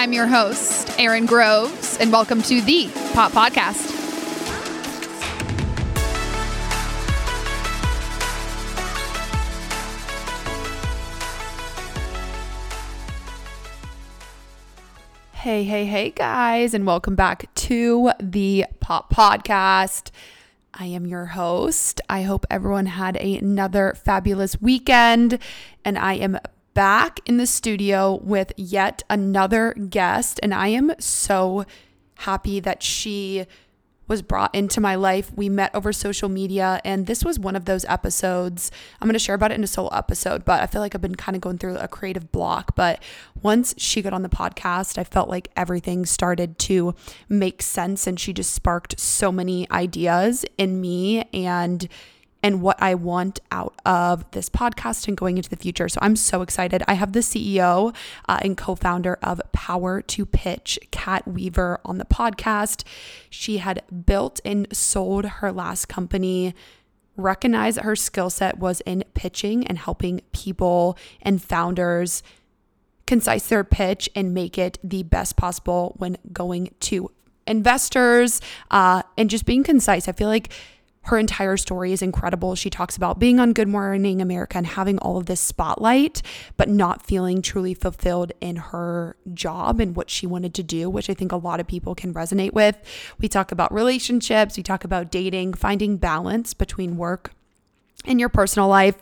I'm your host, Erin Groves, and welcome to the Pop Podcast. Hey, hey, hey, guys, and welcome back to the Pop Podcast. I am your host. I hope everyone had another fabulous weekend, and I am back in the studio with yet another guest, and I am so happy that she was brought into my life. We met over social media, and this was one of those episodes. I'm going to share about it in a solo episode, but I feel like I've been kind of going through a creative block. But once she got on the podcast, I felt like everything started to make sense, and she just sparked so many ideas in me and and what I want out of this podcast and going into the future. So I'm so excited. I have the CEO uh, and co founder of Power to Pitch, Kat Weaver, on the podcast. She had built and sold her last company recognized that her skill set was in pitching and helping people and founders concise their pitch and make it the best possible when going to investors uh, and just being concise. I feel like her entire story is incredible. She talks about being on Good Morning America and having all of this spotlight, but not feeling truly fulfilled in her job and what she wanted to do, which I think a lot of people can resonate with. We talk about relationships, we talk about dating, finding balance between work in your personal life.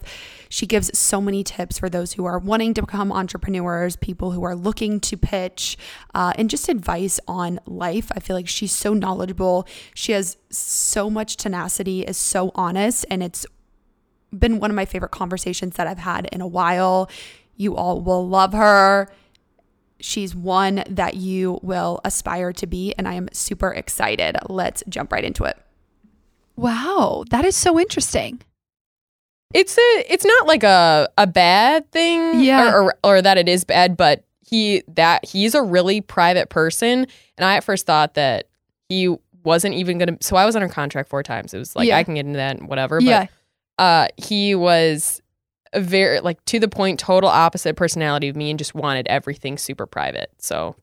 She gives so many tips for those who are wanting to become entrepreneurs, people who are looking to pitch, uh, and just advice on life. I feel like she's so knowledgeable. She has so much tenacity, is so honest, and it's been one of my favorite conversations that I've had in a while. You all will love her. She's one that you will aspire to be, and I am super excited. Let's jump right into it. Wow, that is so interesting. It's a it's not like a a bad thing Yeah. or, or or that it is bad, but he that he's a really private person and I at first thought that he wasn't even going to so I was under contract four times. It was like Yeah. I can get into that and whatever, yeah. but uh he was a very like to the point total opposite personality of me and just wanted everything super private. So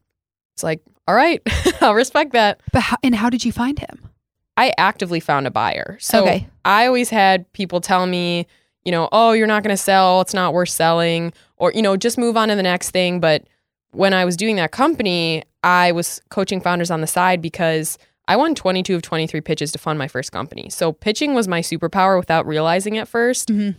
it's like, all right, I'll respect that. But how, and how did you find him? I actively found a buyer. So Okay. I always had people tell me, you know, oh, you're not going to sell. It's not worth selling. Or, you know, just move on to the next thing. But when I was doing that company, I was coaching founders on the side because I won 22 of 23 pitches to fund my first company. So pitching was my superpower without realizing it 1st Mhm.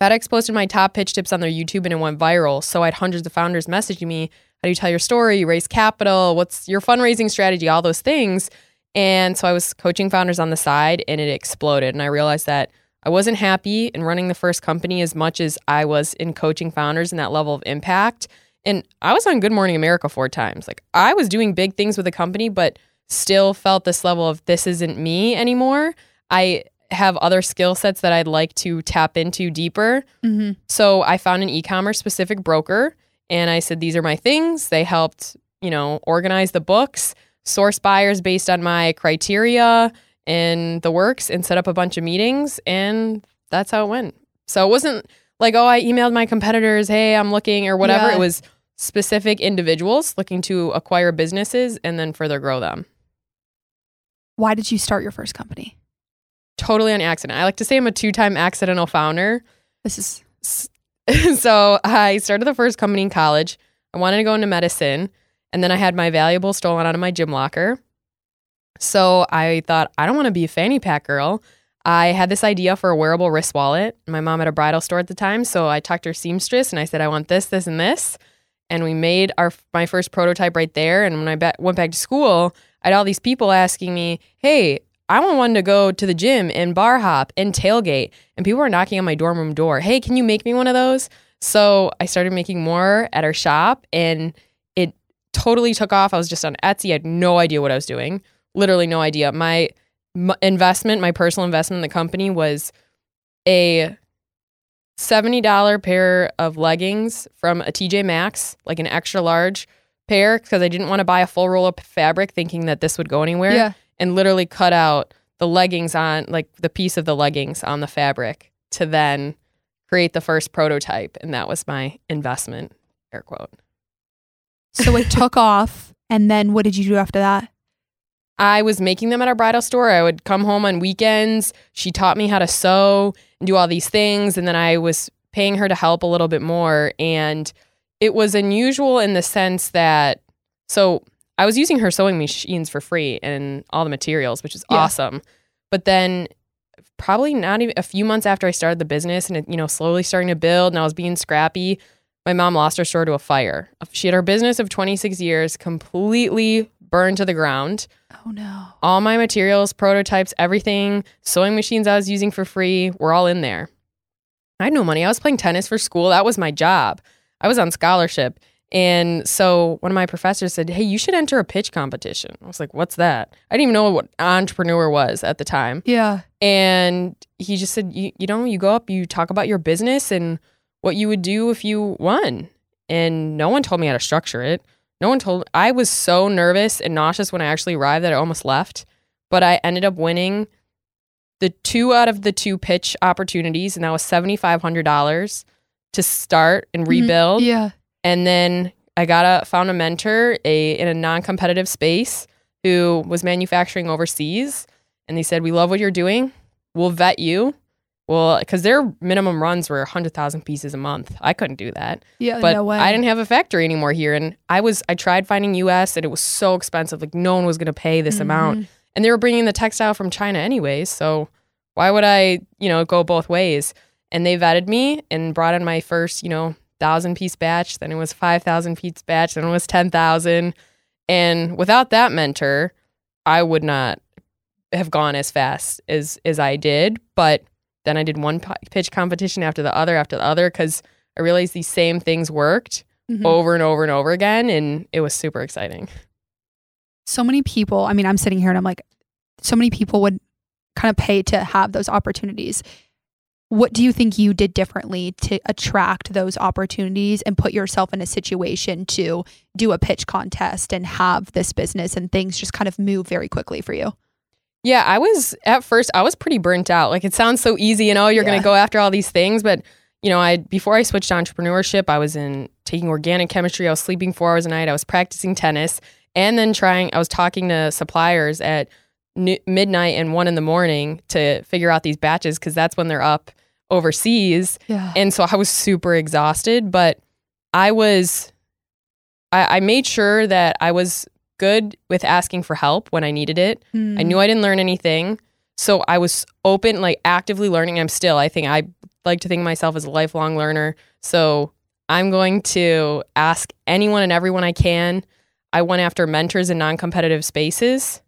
FedEx posted my top pitch tips on their YouTube and it went viral. So I had hundreds of founders messaging me, how do you tell your story? You raise capital. What's your fundraising strategy? All those things. And so I was coaching founders on the side and it exploded. And I realized that I wasn't happy in running the first company as much as I was in coaching founders and that level of impact. And I was on Good Morning America four times. Like I was doing big things with the company, but still felt this level of this isn't me anymore. I have other skill sets that I'd like to tap into deeper. Mm-hmm. So I found an e-commerce specific broker and I said these are my things. They helped, you know, organize the books, source buyers based on my criteria and the works and set up a bunch of meetings and that's how it went. So it wasn't like, oh, I emailed my competitors, hey, I'm looking or whatever. Yeah. It was specific individuals looking to acquire businesses and then further grow them. Why did you start your first company? Totally on accident. I like to say I'm a two-time accidental founder. This is so I started the first company in college. I wanted to go into medicine, and then I had my valuables stolen out of my gym locker. So I thought I don't want to be a fanny pack girl. I had this idea for a wearable wrist wallet. My mom had a bridal store at the time, so I talked to her seamstress and I said I want this, this, and this. And we made our my first prototype right there. And when I ba- went back to school, I had all these people asking me, "Hey, I want one to go to the gym and bar hop and tailgate. And people were knocking on my dorm room door. Hey, can you make me one of those? So I started making more at our shop and totally took off. I was just on Etsy. I had no idea what I was doing. Literally no idea. My, m investment, my personal investment in the company was a $70 pair of leggings from a TJ Maxx, like an extra large pair, because I didn't want to buy a full roll of fabric thinking that this would go anywhere yeah. and literally cut out the leggings on like the piece of the leggings on the fabric to then create the first prototype and that was my investment air quote So it took off. And then what did you do after that? I was making them at our bridal store. I would come home on weekends. She taught me how to sew and do all these things. And then I was paying her to help a little bit more. And it was unusual in the sense that, so I was using her sewing machines for free and all the materials, which is Yeah. awesome. But then probably not even a few months after I started the business and it, you know, slowly starting to build and I was being scrappy, my mom lost her store to a fire. She had her business of 26 years completely burned to the ground Oh no. all my materials, prototypes, everything, sewing machines I was using for free were all in there. I had no money. I was playing tennis for school. That was my job. I was on scholarship. And so one of my professors said, Hey, you should enter a pitch competition. I was like, What's that? I didn't even know what entrepreneur was at the time. Yeah. And he just said, you, you know, you go up, you talk about your business and what you would do if you won. And no one told me how to structure it. No one told, I was so nervous and nauseous when I actually arrived that I almost left. But I ended up winning the two out of the two pitch opportunities, and that was $7,500 to start and Mhm. rebuild. Yeah. And then I got a found a mentor a in a non-competitive space who was manufacturing overseas and they said we love what you're doing. We'll vet you. Well, cuz their minimum runs were 100,000 pieces a month. I couldn't do that. Yeah. But no way. I didn't have a factory anymore here and I was I tried finding US and it was so expensive like no one was going to pay this amount Mhm. and they were bringing the textile from China anyways. So why would I, you know, go both ways? And they vetted me and brought in my first, you know, thousand piece batch. Then it was five thousand piece batch. Then it was ten thousand. And without that mentor, I would not have gone as fast as as I did. But then I did one p- pitch competition after the other after the other because I realized these same things worked Mhm. over and over and over again, and it was super exciting. so many people, I mean, I'm sitting here and I'm like, so many people would kind of pay to have those opportunities. What do you think you did differently to attract those opportunities and put yourself in a situation to do a pitch contest and have this business and things just kind of move very quickly for you? Yeah, I was at first I was pretty burnt out. Like it sounds so easy, you oh, know, you're Yeah. going to go after all these things, but you know, I before I switched to entrepreneurship, I was in taking organic chemistry, I was sleeping 4 hours a night, I was practicing tennis, and then trying I was talking to suppliers at n- midnight and 1 in the morning to figure out these batches cuz that's when they're up overseas. Yeah. And so I was super exhausted, but I was, I, I made sure that I was good with asking for help when I needed it. I knew hmm. I didn't learn anything. So I was open, like actively learning. I'm still, I think I like to think of myself as a lifelong learner. So I'm going to ask anyone and everyone I can. I went after mentors in non competitive spaces.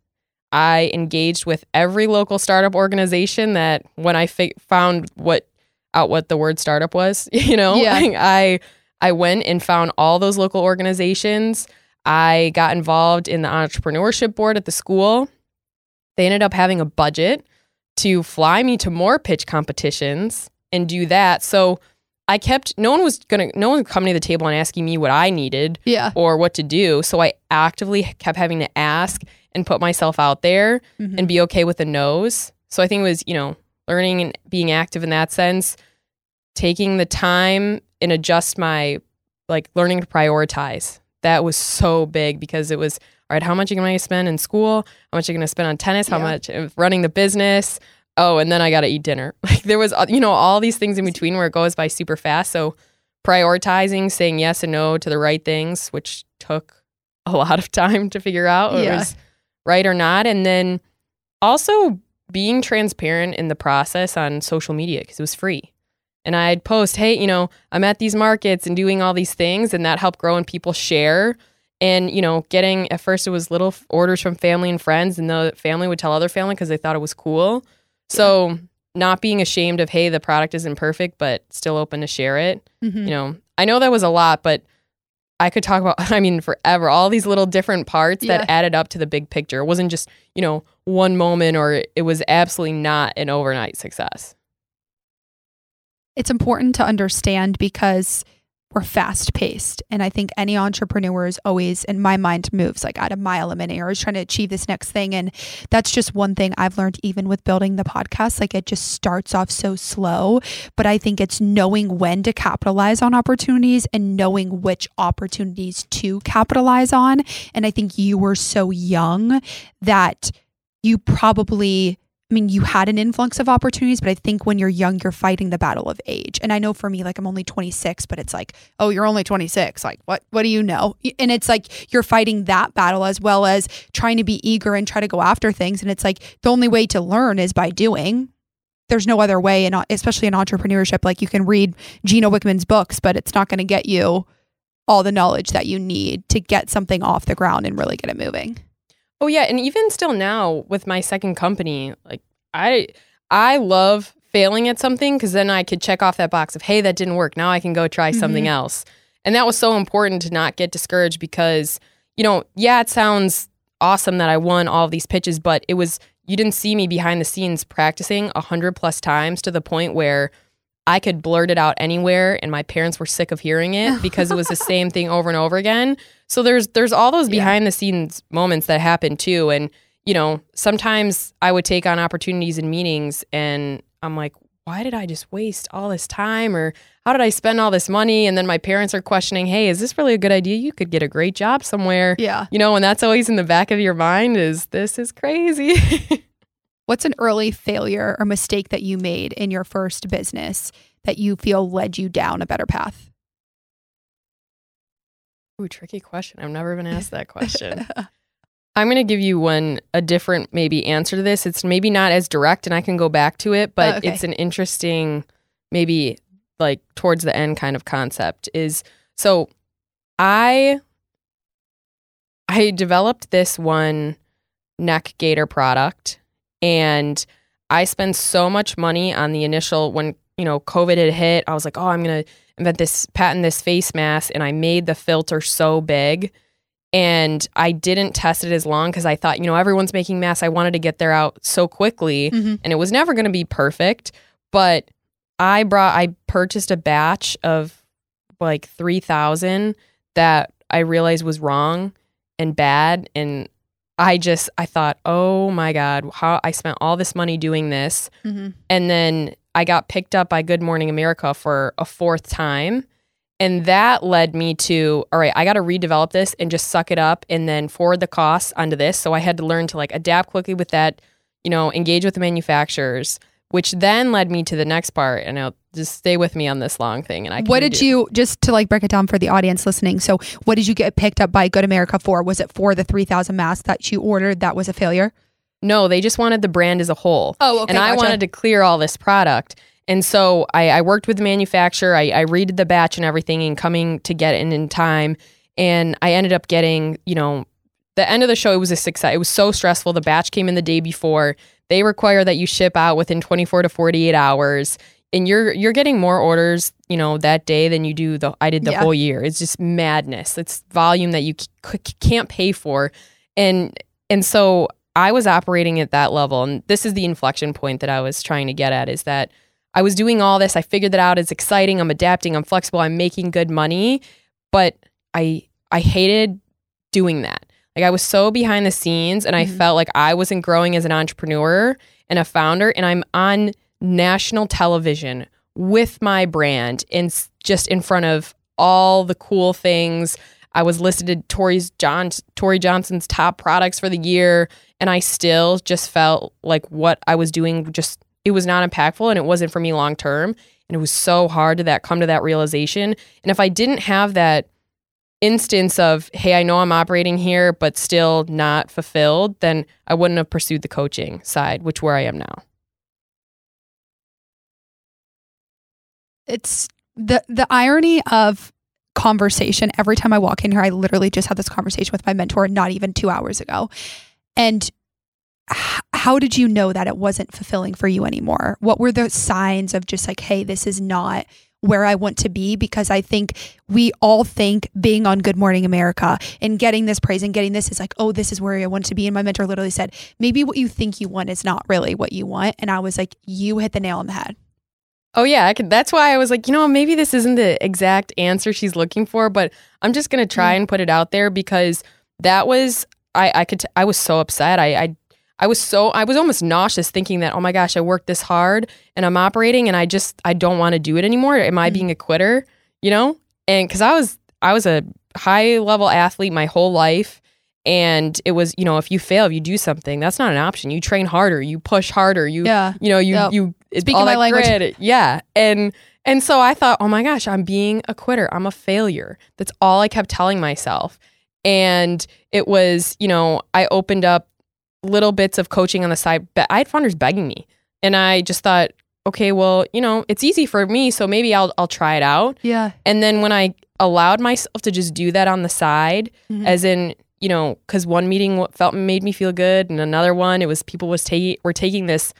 I engaged with every local startup organization that when I fi- found what out what the word startup was, you know, Yeah. I I went and found all those local organizations. I got involved in the entrepreneurship board at the school. They ended up having a budget to fly me to more pitch competitions and do that. So I kept no one was gonna no one was coming to the table and asking me what I needed yeah. or what to do. So I actively kept having to ask and put myself out there Mhm. and be okay with the no's. So I think it was, you know, learning and being active in that sense, taking the time and adjust my like learning to prioritize. That was so big because it was all right, how much are you going to spend in school? How much are you going to spend on tennis? How Yeah. much running the business? Oh, and then I got to eat dinner. Like there was, uh, you know, all these things in between where it goes by super fast. So prioritizing, saying yes and no to the right things, which took a lot of time to figure out Yeah. was right or not. And then also being transparent in the process on social media because it was free. And I'd post, hey, you know, I'm at these markets and doing all these things, and that helped grow and people share. And, you know, getting at first it was little orders from family and friends, and the family would tell other family because they thought it was cool. So, not being ashamed of, hey, the product isn't perfect, but still open to share it Mhm. you know i know that was a lot but i could talk about i mean forever all these little different parts Yeah. that added up to the big picture it wasn't just you know one moment or it was absolutely not an overnight success it's important to understand because we're fast paced. And I think any entrepreneur is always, in my mind, moves like at a mile a minute or is trying to achieve this next thing. And that's just one thing I've learned even with building the podcast. Like it just starts off so slow. But I think it's knowing when to capitalize on opportunities and knowing which opportunities to capitalize on. And I think you were so young that you probably I mean, you had an influx of opportunities, but I think when you're young, you're fighting the battle of age. And I know for me, like I'm only 26, but it's like, oh, you're only 26. Like, what? What do you know? And it's like you're fighting that battle as well as trying to be eager and try to go after things. And it's like the only way to learn is by doing. There's no other way, and especially in entrepreneurship, like you can read Gino Wickman's books, but it's not going to get you all the knowledge that you need to get something off the ground and really get it moving. Oh yeah, and even still now with my second company, like I I love failing at something because then I could check off that box of hey that didn't work. Now I can go try mm-hmm. something else. And that was so important to not get discouraged because you know yeah it sounds awesome that I won all these pitches, but it was you didn't see me behind the scenes practicing a hundred plus times to the point where I could blurt it out anywhere and my parents were sick of hearing it because it was the same thing over and over again. So there's there's all those behind yeah. the scenes moments that happen too and you know, sometimes I would take on opportunities in meetings and I'm like, why did I just waste all this time or how did I spend all this money? And then my parents are questioning, hey, is this really a good idea? You could get a great job somewhere. Yeah. You know, and that's always in the back of your mind is this is crazy. What's an early failure or mistake that you made in your first business that you feel led you down a better path? Ooh, tricky question. I've never been asked that question. I'm going to give you one a different maybe answer to this. It's maybe not as direct and I can go back to it, but oh, okay. it's an interesting maybe like towards the end kind of concept is so I I developed this one neck gaiter product and I spent so much money on the initial when you know COVID had hit. I was like, "Oh, I'm going to invent this patent this face mask," and I made the filter so big, and I didn't test it as long because I thought, you know, everyone's making masks. I wanted to get there out so quickly, mm-hmm. and it was never going to be perfect. But I brought, I purchased a batch of like three thousand that I realized was wrong and bad, and I just I thought, oh my god, how I spent all this money doing this, mm-hmm. and then I got picked up by Good Morning America for a fourth time. And that led me to, all right, I got to redevelop this and just suck it up and then forward the costs onto this. So I had to learn to like adapt quickly with that, you know, engage with the manufacturers, which then led me to the next part. And I'll just stay with me on this long thing. And I what did you just to like break it down for the audience listening? So what did you get picked up by Good America for? Was it for the three thousand masks that you ordered that was a failure? No, they just wanted the brand as a whole. Oh, okay. And I wanted to clear all this product. And so I, I worked with the manufacturer. I, I read the batch and everything and coming to get it in time. And I ended up getting, you know, the end of the show, it was a success. It was so stressful. The batch came in the day before. They require that you ship out within 24 to 48 hours. And you're you're getting more orders, you know, that day than you do the I did the yeah. whole year. It's just madness. It's volume that you c- can't pay for. And and so I was operating at that level and this is the inflection point that I was trying to get at is that I was doing all this. I figured that out. It's exciting. I'm adapting. I'm flexible. I'm making good money. But I I hated doing that. Like I was so behind the scenes and mm-hmm. I felt like I wasn't growing as an entrepreneur and a founder and I'm on national television with my brand and just in front of all the cool things. I was listed Tory's John Tory Johnson's top products for the year and I still just felt like what I was doing just it was not impactful and it wasn't for me long term. And it was so hard to that come to that realization. And if I didn't have that instance of, hey, I know I'm operating here, but still not fulfilled, then I wouldn't have pursued the coaching side, which where I am now. It's the the irony of conversation. Every time I walk in here, I literally just had this conversation with my mentor not even two hours ago. And how did you know that it wasn't fulfilling for you anymore? What were the signs of just like, hey, this is not where I want to be? Because I think we all think being on Good Morning America and getting this praise and getting this is like, oh, this is where I want to be. And my mentor literally said, maybe what you think you want is not really what you want. And I was like, you hit the nail on the head. Oh yeah, I could. That's why I was like, you know, maybe this isn't the exact answer she's looking for, but I'm just gonna try and put it out there because that was I I could t- I was so upset. I I I was so I was almost nauseous thinking that oh my gosh, I worked this hard and I'm operating and I just I don't want to do it anymore. Am I Mhm. being a quitter? You know? And cuz I was I was a high level athlete my whole life and it was, you know, if you fail, if you do something, that's not an option. You train harder, you push harder, you Yeah. you know, you Yep. you Speaking my language. grit. Yeah. And and so I thought, oh my gosh, I'm being a quitter. I'm a failure. That's all I kept telling myself. And it was, you know, I opened up little bits of coaching on the side, but I had founders begging me. And I just thought, okay, well, you know, it's easy for me, so maybe I'll I'll try it out. Yeah. And then when I allowed myself to just do that on the side, Mhm. as in, you know, because one meeting felt made me feel good, and another one, it was people was taking were taking this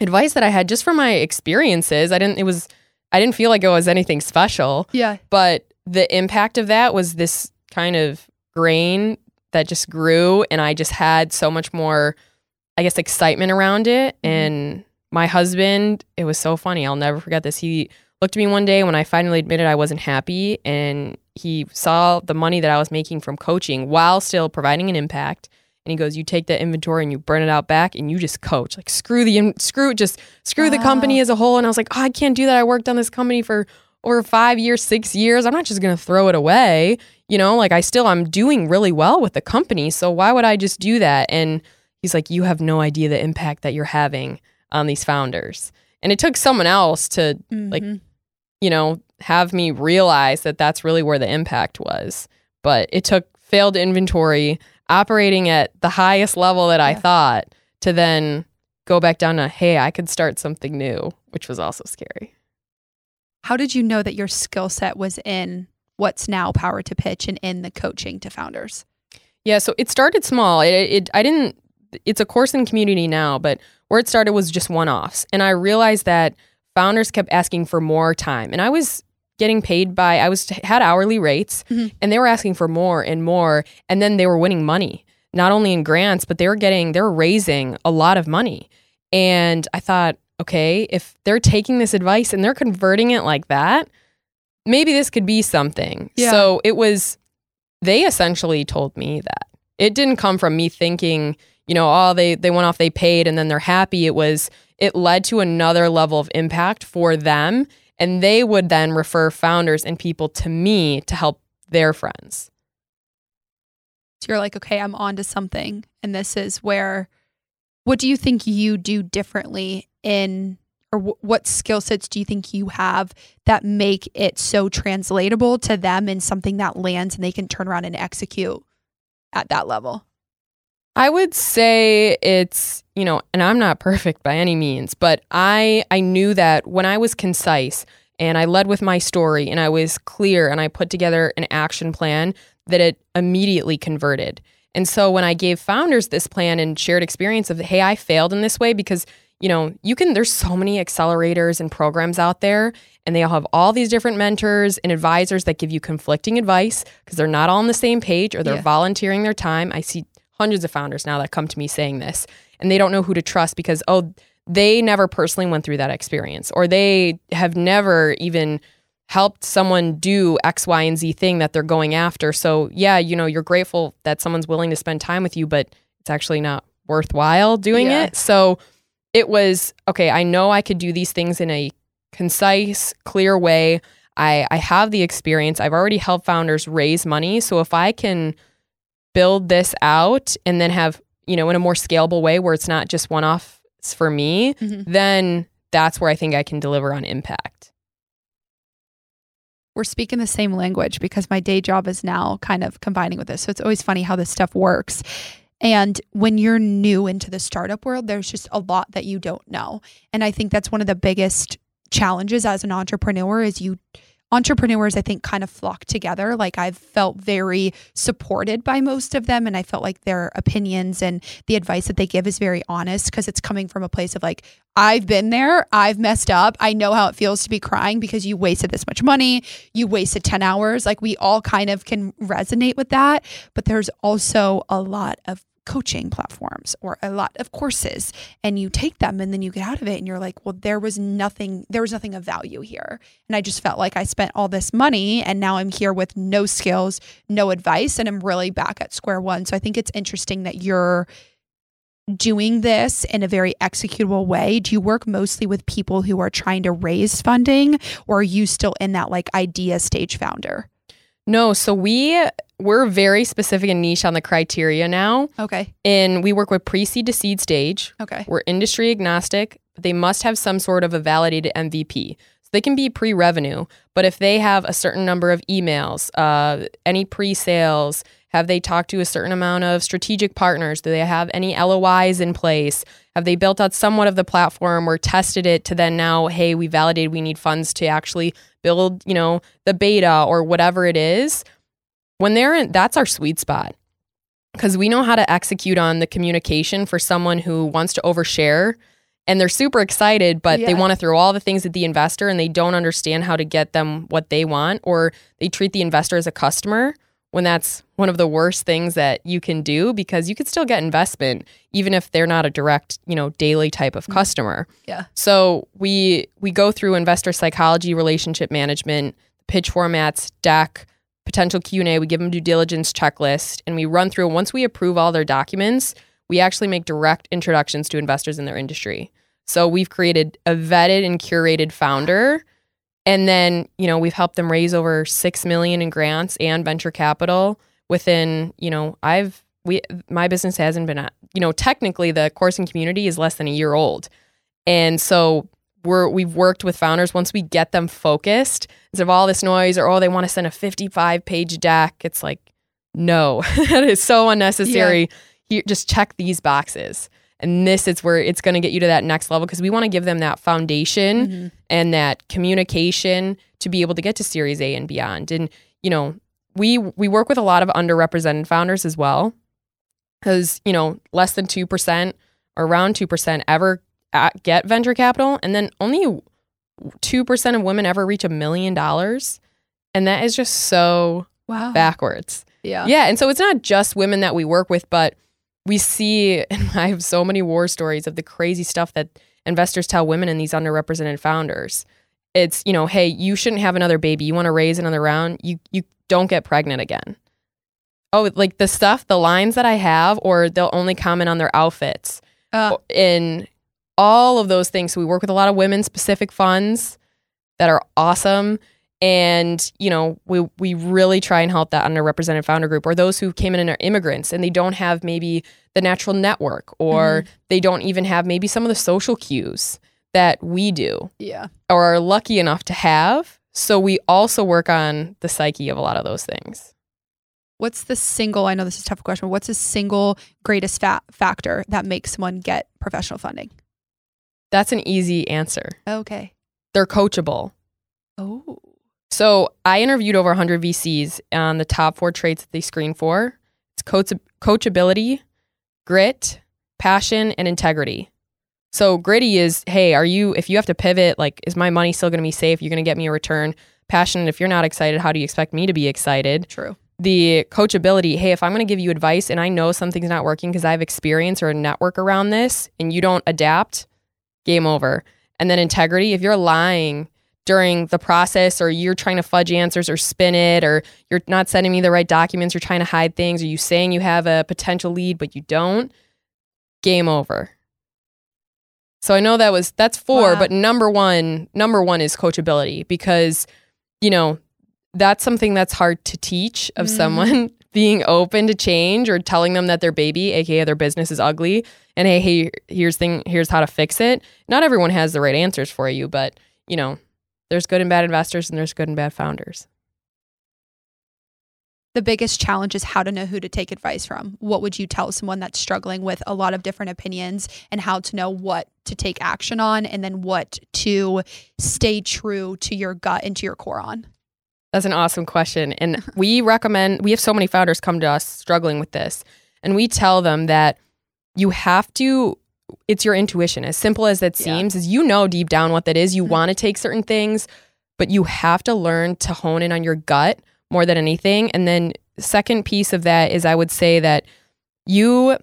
advice that I had just from my experiences. I didn't. It was. I didn't feel like it was anything special, Yeah. but the impact of that was this kind of grain that just grew, and I just had so much more, I guess, excitement around it. Mhm. And my husband, it was so funny. I'll never forget this. He looked at me one day when I finally admitted I wasn't happy, and he saw the money that I was making from coaching while still providing an impact. And he goes, "You take that inventory and you burn it out back, and you just coach. Like screw the in- screw just screw the company as a whole." And I was like, oh, "I can't do that. I worked on this company for over five years, six years. I'm not just gonna throw it away. You know, like I still I'm doing really well with the company. So why would I just do that?" And he's like, "You have no idea the impact that you're having on these founders." And it took someone else to Like, Mhm. you know, have me realize that that's really where the impact was. But it took failed inventory operating at the highest level that I Yeah. thought to then go back down to, hey, I could start something new, which was also scary. How did you know that your skill set was in what's now Power to Pitch and in the coaching to founders? Yeah, so it started small. It, it I didn't. It's a course in community now, but where it started was just one offs, and I realized that founders kept asking for more time, and I was getting paid by I was had hourly rates, Mhm. and they were asking for more and more, and then they were winning money, not only in grants, but they were getting they were raising a lot of money, and I thought, okay, if they're taking this advice and they're converting it like that, maybe this could be something. Yeah. So it was they essentially told me that. It didn't come from me thinking, you know, oh, they they went off, they paid, and then they're happy. It was it led to another level of impact for them, and they would then refer founders and people to me to help their friends. So you're like, okay, I'm on to something. And this is where, what do you think you do differently in, or wh- what skill sets do you think you have that make it so translatable to them and something that lands and they can turn around and execute at that level? I would say it's, you know, and I'm not perfect by any means, but I I knew that when I was concise and I led with my story and I was clear and I put together an action plan that it immediately converted. And so when I gave founders this plan and shared experience of, hey, I failed in this way because, you know, you can, there's so many accelerators and programs out there, and they all have all these different mentors and advisors that give you conflicting advice because they're not all on the same page or they're Yeah. volunteering their time. I see hundreds of founders now that come to me saying this, and they don't know who to trust because, oh, they never personally went through that experience or they have never even helped someone do X, Y, and Z thing that they're going after. So, yeah, you know, you're grateful that someone's willing to spend time with you, but it's actually not worthwhile doing Yeah. it. So, it was okay, I know I could do these things in a concise, clear way. I, I have the experience. I've already helped founders raise money. So, if I can build this out and then have, you know, in a more scalable way where it's not just one off for me, Mhm. then that's where I think I can deliver on impact. We're speaking the same language because my day job is now kind of combining with this. So it's always funny how this stuff works. And when you're new into the startup world, there's just a lot that you don't know. And I think that's one of the biggest challenges as an entrepreneur is you entrepreneurs I think kind of flock together. Like I've felt very supported by most of them and I felt like their opinions and the advice that they give is very honest because it's coming from a place of like I've been there, I've messed up. I know how it feels to be crying because you wasted this much money, you wasted 10 hours. Like we all kind of can resonate with that, but there's also a lot of coaching platforms or a lot of courses and you take them and then you get out of it and you're like, well, there was nothing, there was nothing of value here. And I just felt like I spent all this money and now I'm here with no skills, no advice, and I'm really back at square one. So I think it's interesting that you're doing this in a very executable way? Do you work mostly with people who are trying to raise funding or are you still in that like idea stage founder? No, so we we're very specific and niche on the criteria now. Okay. And we work with pre-seed to seed stage. Okay. We're industry agnostic, they must have some sort of a validated MVP. So they can be pre-revenue, but if they have a certain number of emails, uh, any pre-sales, have they talked to a certain amount of strategic partners? Do they have any LOIs in place? Have they built out somewhat of the platform or tested it to then now, hey, we validated we need funds to actually build, you know, the beta or whatever it is? When they're in, that's our sweet spot because we know how to execute on the communication for someone who wants to overshare and they're super excited, but they want to throw all the things at the investor and they don't understand how to get them what they want, or they treat the investor as a customer when that's one of the worst things that you can do because you could still get investment even if they're not a direct, you know, daily type of mm. customer. Yeah. So we we go through investor psychology, relationship management, pitch formats, deck, potential Q&A, we give them due diligence checklist and we run through once we approve all their documents, we actually make direct introductions to investors in their industry. So we've created a vetted and curated founder and then, you know, we've helped them raise over 6 million in grants and venture capital within, you know, I've we my business hasn't been you know, technically the coursing community is less than a year old. And so we're we've worked with founders. Once we get them focused instead of all this noise or oh they want to send a 55 page deck it's like no that is so unnecessary. Here, just check these boxes. And this is where it's going to get you to that next level because we want to give them that foundation Mhm. and that communication to be able to get to series A and beyond. And you know we we work with a lot of underrepresented founders as well because you know less than 2% or around 2% ever at, get venture capital and then only 2% of women ever reach a million dollars. And that is just so Wow. backwards. Yeah. yeah and so it's not just women that we work with but we see and i have so many war stories of the crazy stuff that investors tell women and these underrepresented founders. It's you know hey you shouldn't have another baby. You want to raise another round. You you don't get pregnant again. Oh like the stuff the lines that i have or they'll only comment on their outfits Uh, in all of those things. So we work with a lot of women specific funds that are awesome. And, you know, we we really try and help that underrepresented founder group or those who came in and are immigrants and they don't have maybe the natural network or mm-hmm. they don't even have maybe some of the social cues that we do yeah. or are lucky enough to have. So we also work on the psyche of a lot of those things. What's the single, I know this is a tough question, what's the single greatest fa- factor that makes someone get professional funding? That's an easy answer. Okay. They're coachable. Oh. So I interviewed over 100 VCs on the top four traits that they screen for. It's coach- coachability, grit, passion, and integrity. So gritty is, hey, are you if you have to pivot, like is my money still going to be safe? You're going to get me a return. Passionate, if you're not excited, how do you expect me to be excited? True. The coachability, hey, if I'm going to give you advice and I know something's not working because I have experience or a network around this and you don't adapt, game over. And then integrity, if you're lying during the process or you're trying to fudge answers or spin it or you're not sending me the right documents, you're trying to hide things, or you saying you have a potential lead but you don't, game over. So I know that was that's four, Wow. but number one, number one is coachability because, you know, that's something that's hard to teach of Mhm. someone being open to change or telling them that their baby, aka their business, is ugly, and hey, hey, here's thing, here's how to fix it. Not everyone has the right answers for you, but you know, there's good and bad investors and there's good and bad founders. The biggest challenge is how to know who to take advice from. What would you tell someone that's struggling with a lot of different opinions and how to know what to take action on and then what to stay true to your gut and to your core on? That's an awesome question. And we recommend, we have so many founders come to us struggling with this. And we tell them that you have to, it's your intuition. As simple as that Yeah. seems, is you know deep down what that is. You Mhm. want to take certain things, but you have to learn to hone in on your gut more than anything. And then, second piece of that is I would say that you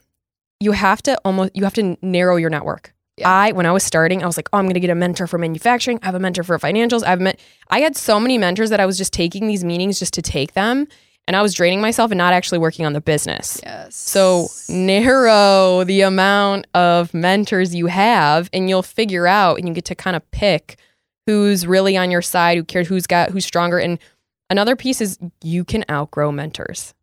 you have to almost you have to narrow your network. Yeah. I when I was starting, I was like, oh, I'm gonna get a mentor for manufacturing. I have a mentor for financials. I've met I had so many mentors that I was just taking these meetings just to take them, and I was draining myself and not actually working on the business. Yes. So narrow the amount of mentors you have, and you'll figure out, and you get to kind of pick who's really on your side, who cares, who's got, who's stronger. And another piece is you can outgrow mentors.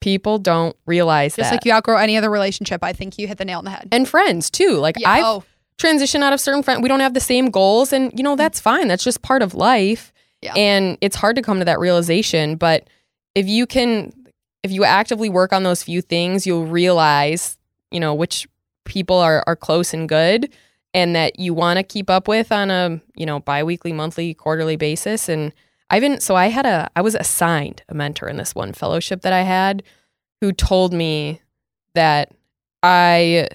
People don't realize just that. like you outgrow any other relationship, I think you hit the nail on the head. and friends too. Like Yeah, I've oh, transitioned out of certain friends. We don't have the same goals, and you know mm. that's fine. That's just part of life. Yeah. And it's hard to come to that realization, but if you can, if you actively work on those few things, you'll realize, you know, which people are are close and good, and that you want to keep up with on a you know biweekly, monthly, quarterly basis. And I've been so I had a I was assigned a mentor in this one fellowship that I had, who told me that I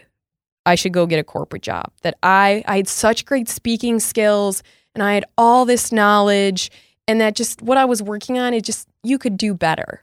I should go get a corporate job. That I I had such great speaking skills and I had all this knowledge and that just what I was working on it just you could do better.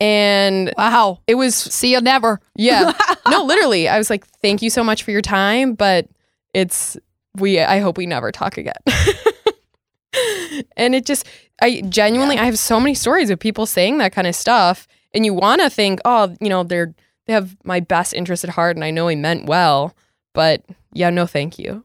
And wow. it was See you never. yeah. no, literally. I was like thank you so much for your time, but it's we I hope we never talk again. and it just I genuinely I have so many stories of people saying that kind of stuff and you want to think, "Oh, you know, they're they have my best interest at heart and I know he meant well." But yeah, no thank you.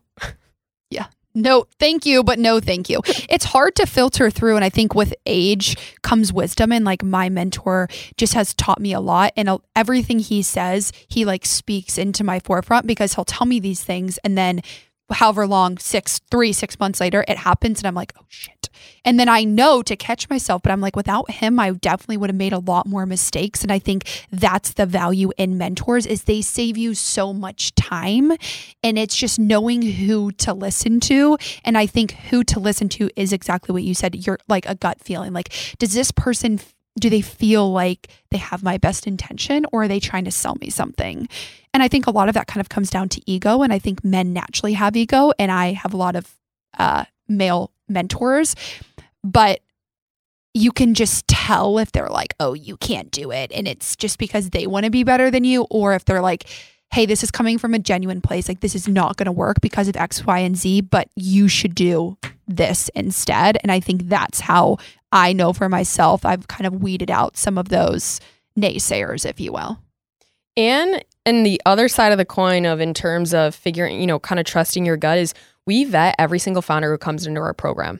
No, thank you, but no, thank you. It's hard to filter through. And I think with age comes wisdom. And like my mentor just has taught me a lot. And uh, everything he says, he like speaks into my forefront because he'll tell me these things. And then however long, six, three, six months later, it happens. And I'm like, oh shit. And then I know to catch myself, but I'm like, without him, I definitely would have made a lot more mistakes. And I think that's the value in mentors is they save you so much time. And it's just knowing who to listen to. And I think who to listen to is exactly what you said. You're like a gut feeling. Like, does this person do they feel like they have my best intention or are they trying to sell me something? And I think a lot of that kind of comes down to ego. And I think men naturally have ego. And I have a lot of uh, male mentors, but you can just tell if they're like, oh, you can't do it. And it's just because they want to be better than you, or if they're like, hey, this is coming from a genuine place. Like, this is not going to work because of X, Y, and Z, but you should do this instead. And I think that's how I know for myself, I've kind of weeded out some of those naysayers, if you will. And and the other side of the coin of in terms of figuring, you know, kind of trusting your gut is we vet every single founder who comes into our program.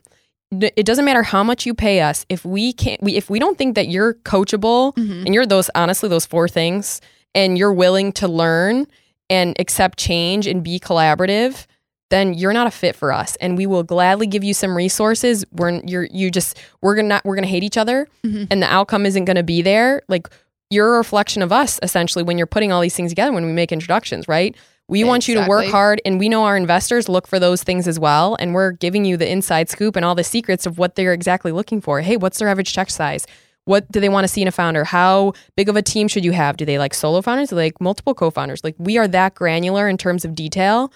It doesn't matter how much you pay us. If we can't, we, if we don't think that you're coachable and you're those honestly those four things, and you're willing to learn and accept change and be collaborative, then you're not a fit for us. And we will gladly give you some resources. We're you're you just we're gonna not, we're gonna hate each other, Mhm. and the outcome isn't gonna be there. Like you're a reflection of us essentially when you're putting all these things together when we make introductions, right? We want you to work hard and we know our investors look for those things as well. And we're giving you the inside scoop and all the secrets of what they're exactly looking for. Hey, what's their average check size? What do they want to see in a founder? How big of a team should you have? Do they like solo founders? Do they like multiple co founders? Like we are that granular in terms of detail.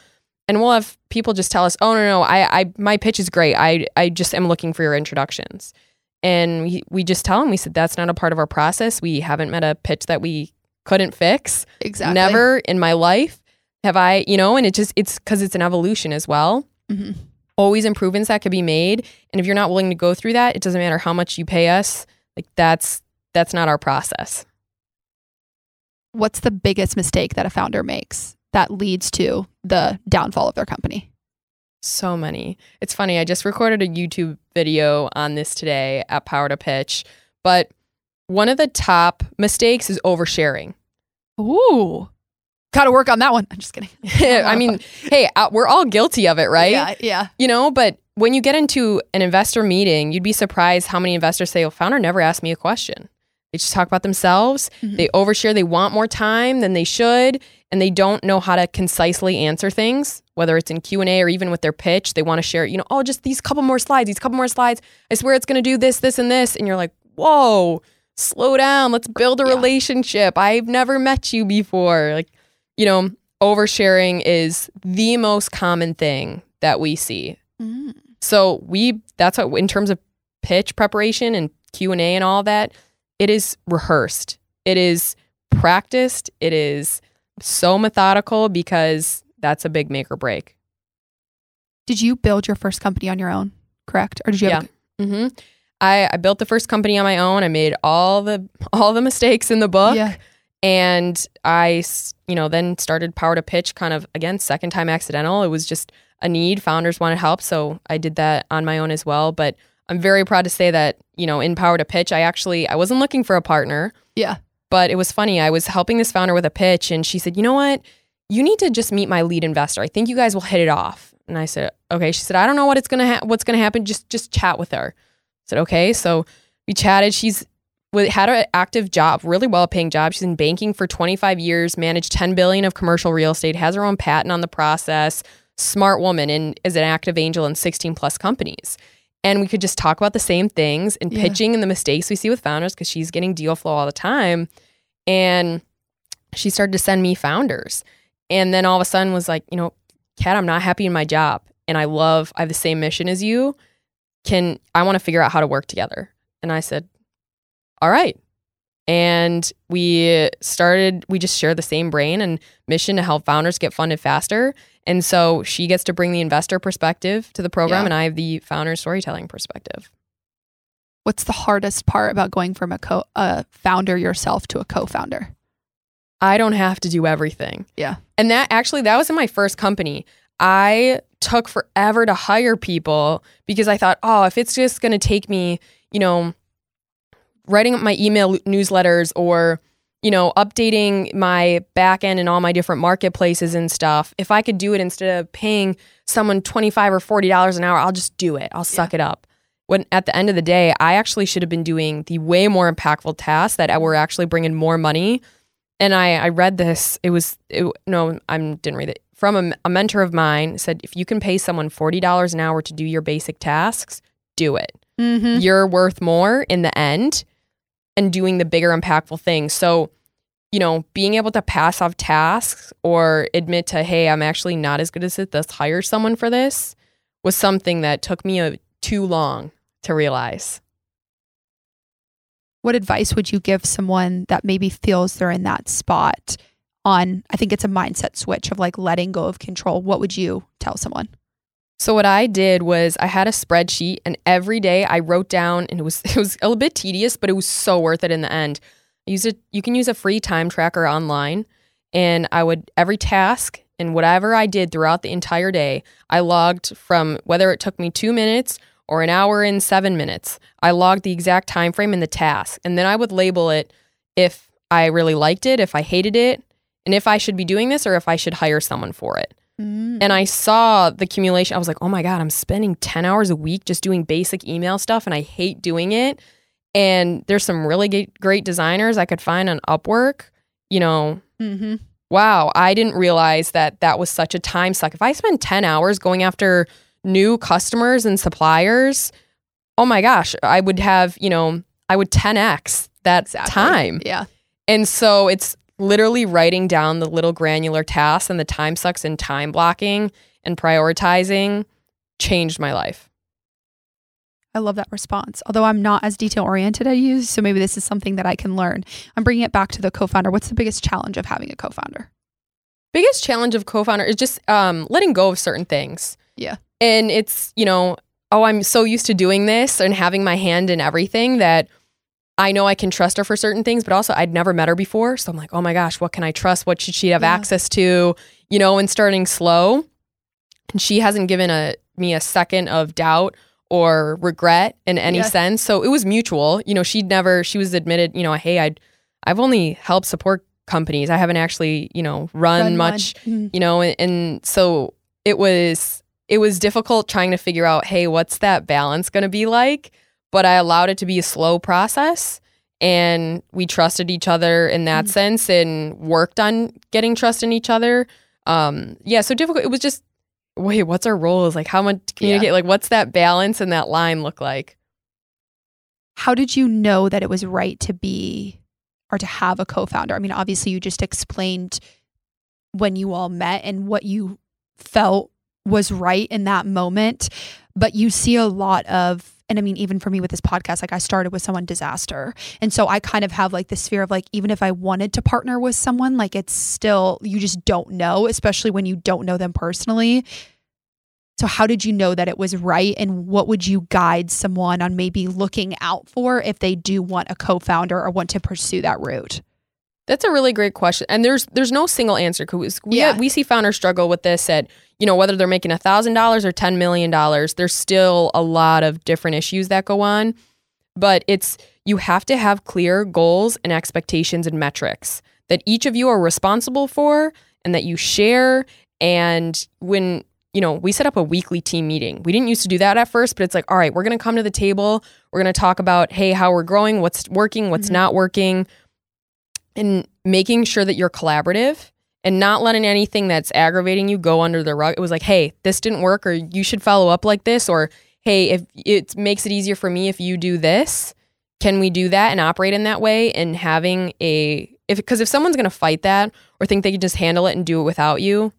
And we'll have people just tell us, oh, no, no, I, I my pitch is great. I, I just am looking for your introductions. And we, we just tell them, we said, that's not a part of our process. We haven't met a pitch that we couldn't fix. Exactly. Never in my life have I, you know, and it just, it's because it's an evolution as well. Mhm. Always improvements that could be made. And if you're not willing to go through that, it doesn't matter how much you pay us. Like that's, that's not our process. What's the biggest mistake that a founder makes that leads to the downfall of their company? So many. It's funny. I just recorded a YouTube video on this today at Power to Pitch, but one of the top mistakes is oversharing. Ooh. Got to work on that one. I'm just kidding. I mean, hey, uh, we're all guilty of it, right? Yeah. Yeah. You know, but when you get into an investor meeting, you'd be surprised how many investors say, "Oh, founder never asked me a question." They just talk about themselves. Mhm. They overshare. They want more time than they should, and they don't know how to concisely answer things. Whether it's in Q and A or even with their pitch, they want to share. You know, oh, just these couple more slides. These couple more slides. I swear it's going to do this, this, and this. And you're like, whoa, slow down. Let's build a Yeah. relationship. I've never met you before. Like, you know, oversharing is the most common thing that we see. Mm. So we that's what in terms of pitch preparation and Q&A and all that, it is rehearsed. It is practiced. It is so methodical because that's a big make or break. Did you build your first company on your own? Correct, or did you? Have Yeah. hmm I, I built the first company on my own. I made all the all the mistakes in the book. yeah. And I, you know, then started Power to Pitch kind of again, second time accidental. It was just a need. Founders wanted help. So I did that on my own as well. But I'm very proud to say that, you know, in Power to Pitch, I actually, I wasn't looking for a partner, Yeah. but it was funny. I was helping this founder with a pitch and she said, you know what? You need to just meet my lead investor. I think you guys will hit it off. And I said, okay. She said, I don't know what it's going to, ha- what's going to happen. Just, just chat with her. I said, okay. So we chatted. She's had an active job, really well paying job. She's in banking for 25 years, managed 10 billion of commercial real estate, has her own patent on the process, smart woman, and is an active angel in 16 plus companies. And we could just talk about the same things and Yeah. pitching and the mistakes we see with founders because she's getting deal flow all the time. And she started to send me founders. And then all of a sudden was like, you know, Kat, I'm not happy in my job. And I love, I have the same mission as you. Can I want to figure out how to work together? And I said, all right. And we started, we just share the same brain and mission to help founders get funded faster. And so she gets to bring the investor perspective to the program, Yeah. and I have the founder storytelling perspective. What's the hardest part about going from a co a founder yourself to a co-founder? I don't have to do everything. Yeah. And that actually, that was in my first company. I took forever to hire people because I thought, oh, if it's just going to take me, you know, writing up my email newsletters or, you know, updating my back end and all my different marketplaces and stuff, if I could do it instead of paying someone 25 or $40 an hour, I'll just do it. I'll suck it up. When at the end of the day, I actually should have been doing the way more impactful tasks that were actually bringing more money and I, I read this. It was it, no, I didn't read it from a, a mentor of mine. Said if you can pay someone forty dollars an hour to do your basic tasks, do it. Mm-hmm. You're worth more in the end, and doing the bigger impactful things. So, you know, being able to pass off tasks or admit to, hey, I'm actually not as good as it. Let's hire someone for this. Was something that took me a, too long to realize. What advice would you give someone that maybe feels they're in that spot on I think it's a mindset switch of like letting go of control. What would you tell someone? So what I did was I had a spreadsheet and every day I wrote down and it was it was a little bit tedious, but it was so worth it in the end. I use it you can use a free time tracker online and I would every task and whatever I did throughout the entire day, I logged from whether it took me 2 minutes or an hour and 7 minutes. I logged the exact time frame in the task and then I would label it if I really liked it, if I hated it, and if I should be doing this or if I should hire someone for it. And I saw the accumulation. I was like, oh my God, I'm spending 10 hours a week just doing basic email stuff and I hate doing it. And there's some really great designers I could find on Upwork. You know, Mm-hmm. wow, I didn't realize that that was such a time suck. If I spend 10 hours going after new customers and suppliers, oh my gosh, I would have, you know, I would 10x that time. Yeah. And so it's literally writing down the little granular tasks and the time sucks and time blocking and prioritizing changed my life. I love that response. Although I'm not as detail oriented as you, so maybe this is something that I can learn. I'm bringing it back to the co-founder. What's the biggest challenge of having a co-founder? Biggest challenge of co-founder is just um, letting go of certain things. Yeah. And it's, you know, oh, I'm so used to doing this and having my hand in everything that I know I can trust her for certain things, but also I'd never met her before. So I'm like, oh my gosh, what can I trust? What should she have Yeah. access to? You know, and starting slow. And she hasn't given a me a second of doubt or regret in any Yes. sense. So it was mutual. You know, she'd never she was admitted, you know, hey, I'd I've only helped support companies. I haven't actually, you know, run, Run much. Mhm. you know, and, and so it was it was difficult trying to figure out, hey, what's that balance going to be like? But I allowed it to be a slow process and we trusted each other in that Mhm. sense and worked on getting trust in each other. Um yeah, so difficult it was just wait, what's our roles? Like how much communicate? Like what's that balance and that line look like? How did you know that it was right to be or to have a co-founder? I mean, obviously you just explained when you all met and what you felt was right in that moment, but you see a lot of and I mean, even for me with this podcast, like I started with someone disaster. And so I kind of have like this fear of like, even if I wanted to partner with someone, like it's still, you just don't know, especially when you don't know them personally. So, how did you know that it was right? And what would you guide someone on maybe looking out for if they do want a co founder or want to pursue that route? That's a really great question, and there's there's no single answer because we Yeah. we see founders struggle with this at you know whether they're making a thousand dollars or ten million dollars. There's still a lot of different issues that go on, but it's you have to have clear goals and expectations and metrics that each of you are responsible for and that you share. And when you know we set up a weekly team meeting, we didn't used to do that at first, but it's like all right, we're gonna come to the table. We're gonna talk about hey how we're growing, what's working, what's Mhm. not working and making sure that you're collaborative and not letting anything that's aggravating you go under the rug. It was like, hey, this didn't work, or you should follow up like this, or hey, if it makes it easier for me if you do this, can we do that and operate in that way? And having a if because if someone's gonna fight that or think they can just handle it and do it without you,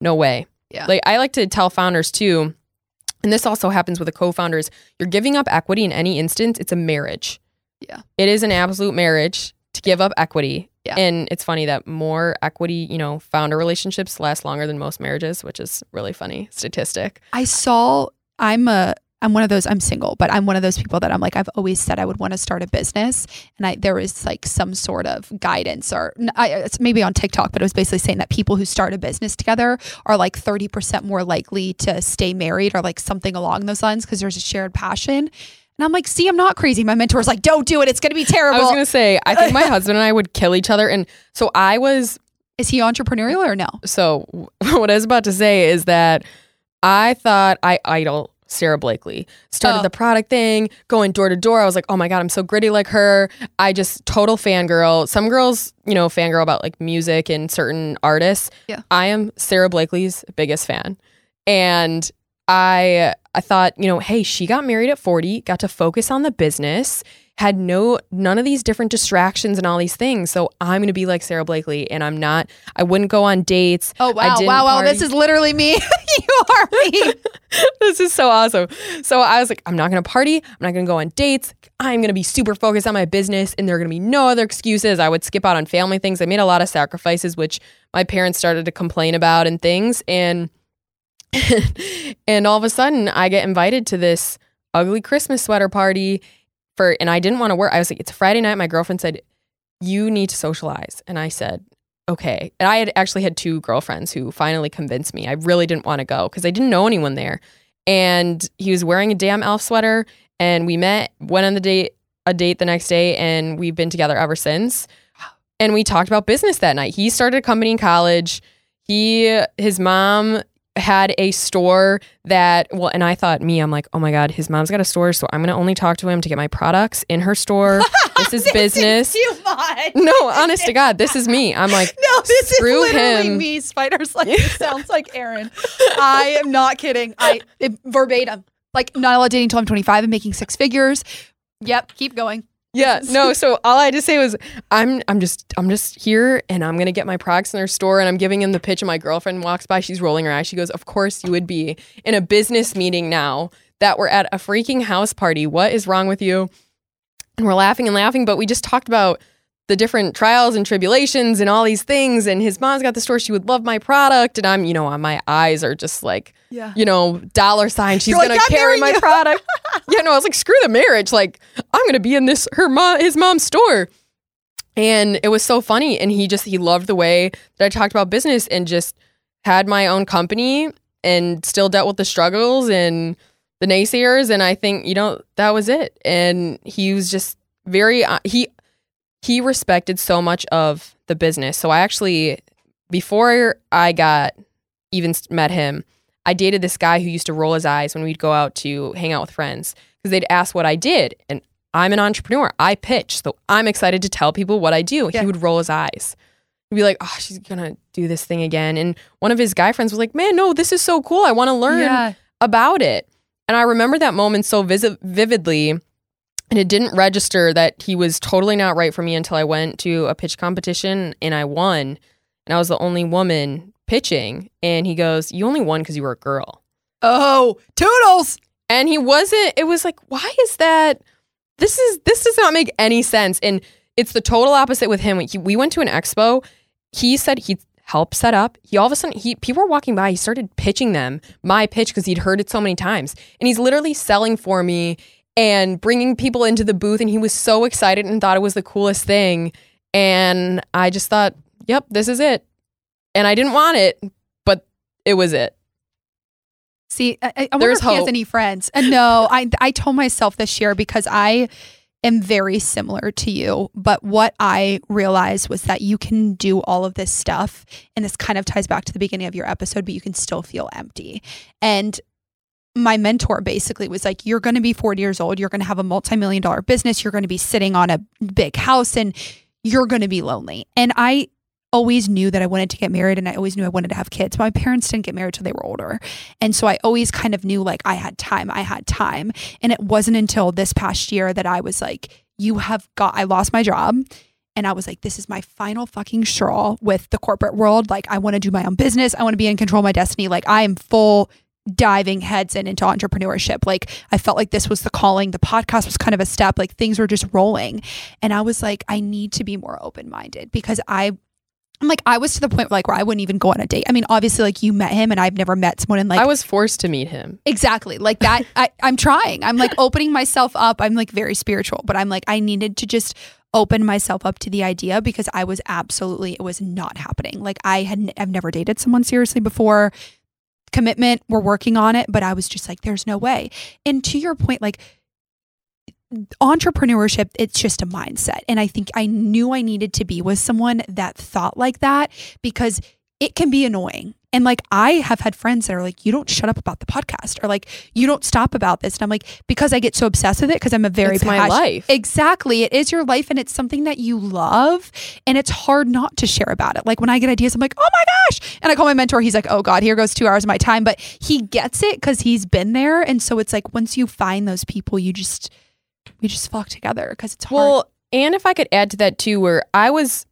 no way. Yeah. Like I like to tell founders too, and this also happens with the co-founders. You're giving up equity in any instance. It's a marriage. Yeah. It is an absolute marriage to give up equity. Yeah. And it's funny that more equity, you know, founder relationships last longer than most marriages, which is really funny statistic. I saw I'm a I'm one of those I'm single, but I'm one of those people that I'm like I've always said I would want to start a business and I there was like some sort of guidance or I, uh, it's maybe on TikTok, but it was basically saying that people who start a business together are like 30% more likely to stay married or like something along those lines because there's a shared passion. And I'm like, see, I'm not crazy. My mentor's like, don't do it. It's going to be terrible. I was gonna say, I think my husband and I would kill each other. And so I was Is he entrepreneurial or no? so what I was about to say is that I thought I idol Sara Blakely. Started Oh. the product thing, going door to door. I was like, oh my God, I'm so gritty like her. I just total fangirl. Some girls, you know, fangirl about like music and certain artists. Yeah. I am Sara Blakely's biggest fan. And I I thought, you know, hey, she got married at 40, got to focus on the business, had no none of these different distractions and all these things. So I'm going to be like Sara Blakely and I'm not I wouldn't go on dates. Oh, wow. Wow. Wow. party. This is literally me. you are me. this is so awesome. So I was like, I'm not going to party. I'm not going to go on dates. I'm going to be super focused on my business and there are going to be no other excuses. I would skip out on family things. I made a lot of sacrifices, which my parents started to complain about and things. And, and all of a sudden I get invited to this ugly Christmas sweater party for, and I didn't want to work. I was like, it's a Friday night. My girlfriend said, you need to socialize. And I said, okay. And I had actually had two girlfriends who finally convinced me. I really didn't want to go because I didn't know anyone there. And he was wearing a damn elf sweater. And we met, went on the date, a date the next day, and we've been together ever since. And we talked about business that night. He started a company in college. He, his mom had a store that, well, and I thought, me, I'm like, oh my God, his mom's got a store. So I'm going to only talk to him to get my products in her store. this is business. too much. No, honest to God, this is me. I'm like, No, this is literally him. me. Spiders like this sounds like Erin. I am not kidding. I it, verbatim. Like not allowed dating until I'm 25 and making six figures. Yep, keep going. Yeah, no. So all I had to say was, I'm, I'm just, I'm just here, and I'm gonna get my products in their store, and I'm giving him the pitch. And my girlfriend walks by, she's rolling her eyes. She goes, "Of course you would be in a business meeting now that we're at a freaking house party. What is wrong with you?" And we're laughing and laughing, but we just talked about the different trials and tribulations and all these things. And his mom's got the store; she would love my product, and I'm, you know, my eyes are just like. Yeah. you know, dollar sign. She's like, gonna "I'm carry my you." product. yeah, no, I was like, screw the marriage. Like, I'm gonna be in this her mom his mom's store. And it was so funny. And he just he loved the way that I talked about business and just had my own company and still dealt with the struggles and the naysayers. And I think, you know, that was it. And he was just very uh, he he respected so much of the business. So I actually before I got even met him, I dated this guy who used to roll his eyes when we'd go out to hang out with friends because they'd ask what I did. And I'm an entrepreneur. I pitch. So I'm excited to tell people what I do. Yeah. He would roll his eyes. He'd be like, oh, she's going to do this thing again. And one of his guy friends was like, man, no, this is so cool. I want to learn Yeah. about it. And I remember that moment so vis- vividly. And it didn't register that he was totally not right for me until I went to a pitch competition and I won. And I was the only woman pitching. And he goes, You only won because you were a girl. Oh, toodles. and he wasn't it was like why is that this is this does not make any sense and it's the total opposite with him he, we went to an expo he said he helped set up he all of a sudden he people were walking by he started pitching them my pitch because he'd heard it so many times and he's literally selling for me and bringing people into the booth and he was so excited and thought it was the coolest thing and i just thought yep this is it and i didn't want it but it was it See, I, I wonder There's if he has any friends. And no, I I told myself this year because I am very similar to you. But what I realized was that you can do all of this stuff, and this kind of ties back to the beginning of your episode, but you can still feel empty. And my mentor basically was like, You're going to be 40 years old. You're going to have a multi million dollar business. You're going to be sitting on a big house and you're going to be lonely. And I always knew that I wanted to get married and I always knew I wanted to have kids. My parents didn't get married till they were older. And so I always kind of knew like I had time. I had time. And it wasn't until this past year that I was like, You have got, I lost my job. And I was like, this is my final fucking straw with the corporate world. Like, I want to do my own business. I want to be in control of my destiny. Like, I am full diving heads in into entrepreneurship. Like, I felt like this was the calling. The podcast was kind of a step. Like, things were just rolling. And I was like, I need to be more open minded because I, I'm like, I was to the point like where I wouldn't even go on a date. I mean, obviously, like you met him, and I've never met someone in like i was forced to meet him Exactly. Like that. I, I'm trying. I'm like opening myself up. I'm like very spiritual, but I'm like, I needed to just open myself up to the idea because I was absolutely, it was not happening. Like I had, I've never dated someone seriously before. Commitment, we're working on it, but I was just like, there's no way. And to your point, like, entrepreneurship it's just a mindset and i think i knew i needed to be with someone that thought like that because it can be annoying and like i have had friends that are like you don't shut up about the podcast or like you don't stop about this and i'm like because i get so obsessed with it because i'm a very it's my life Exactly. It is your life and it's something that you love and it's hard not to share about it. Like when I get ideas, I'm like, oh my gosh. And I call my mentor, he's like, oh God, here goes two hours of my time. But he gets it because he's been there. And so it's like once you find those people, you just we just flock together because it's hard. Well, and if I could add to that too, where I was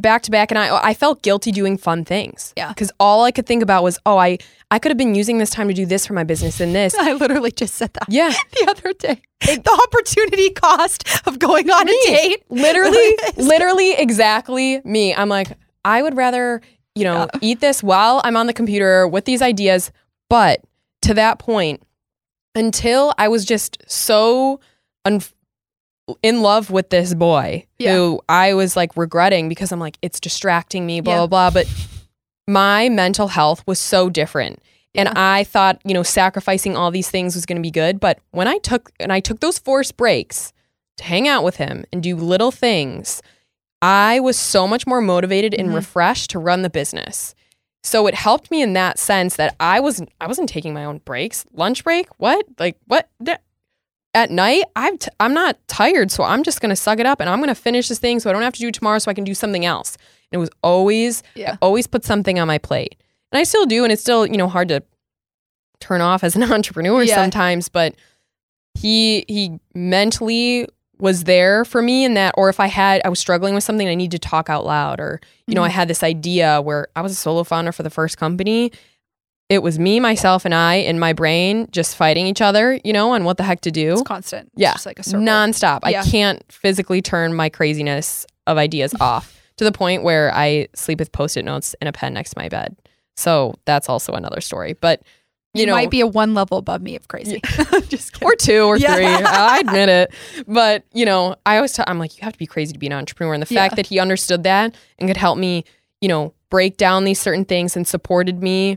back to back and I I felt guilty doing fun things. Yeah. Because all I could think about was, oh, I I could have been using this time to do this for my business and this. I literally just said that Yeah. the other day. the opportunity cost of going on a date. Literally, literally exactly me. I'm like, I would rather, you know, eat this while I'm on the computer with these ideas. But to that point, until I was just so un- in love with this boy Yeah. who I was like regretting because I'm like, it's distracting me, blah, Yeah. blah, blah. But my mental health was so different. And Yeah. I thought, you know, sacrificing all these things was going to be good. But when I took, and I took those forced breaks to hang out with him and do little things, I was so much more motivated and Mhm. refreshed to run the business. So it helped me in that sense that I wasn't I wasn't taking my own breaks. Lunch break? What? Like what? At night, I'm t- I'm not tired, so I'm just gonna suck it up and I'm gonna finish this thing so I don't have to do it tomorrow, so I can do something else. And it was always Yeah. I always put something on my plate, and I still do, and it's still you know hard to turn off as an entrepreneur Yeah. sometimes, but he he mentally was there for me in that or if I had I was struggling with something I need to talk out loud or you know I mm-hmm. had this idea where I was a solo founder for the first company it was me myself and I in my brain just fighting each other you know on what the heck to do It's constant. It's Yeah. just like a circle. nonstop Yeah. I can't physically turn my craziness of ideas off to the point where I sleep with post-it notes and a pen next to my bed so that's also another story but you, you know might be a one level above me of crazy. just kidding. or two or Yeah. three. I admit it. But, you know, I always tell, I'm like, you have to be crazy to be an entrepreneur. And the fact that he understood that and could help me, you know, break down these certain things and supported me,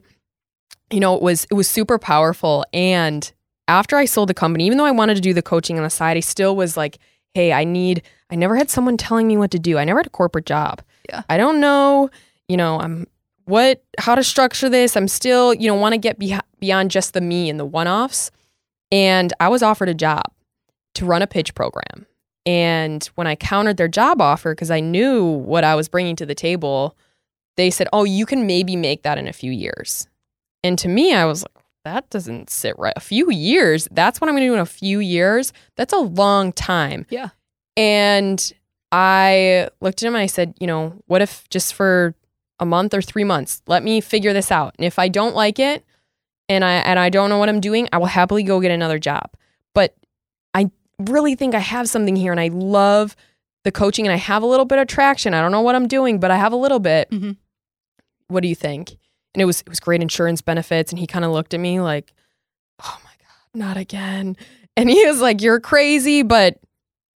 you know, it was, it was super powerful. And after I sold the company, even though I wanted to do the coaching on the side, I still was like, hey, I need, I never had someone telling me what to do. I never had a corporate job. Yeah. I don't know, you know, I'm, what, how to structure this. I'm still, you know, want to get beh- beyond just the me and the one offs. And I was offered a job to run a pitch program. And when I countered their job offer, because I knew what I was bringing to the table, they said, Oh, you can maybe make that in a few years. And to me, I was like, That doesn't sit right. A few years? That's what I'm going to do in a few years? That's a long time. Yeah. And I looked at him and I said, You know, what if just for a month or three months, let me figure this out. And if I don't like it, and I and I don't know what I'm doing, I will happily go get another job. But I really think I have something here and I love the coaching and I have a little bit of traction. I don't know what I'm doing, but I have a little bit. Mhm. What do you think? And it was it was great insurance benefits and he kind of looked at me like, "Oh my god, not again." And he was like, "You're crazy, but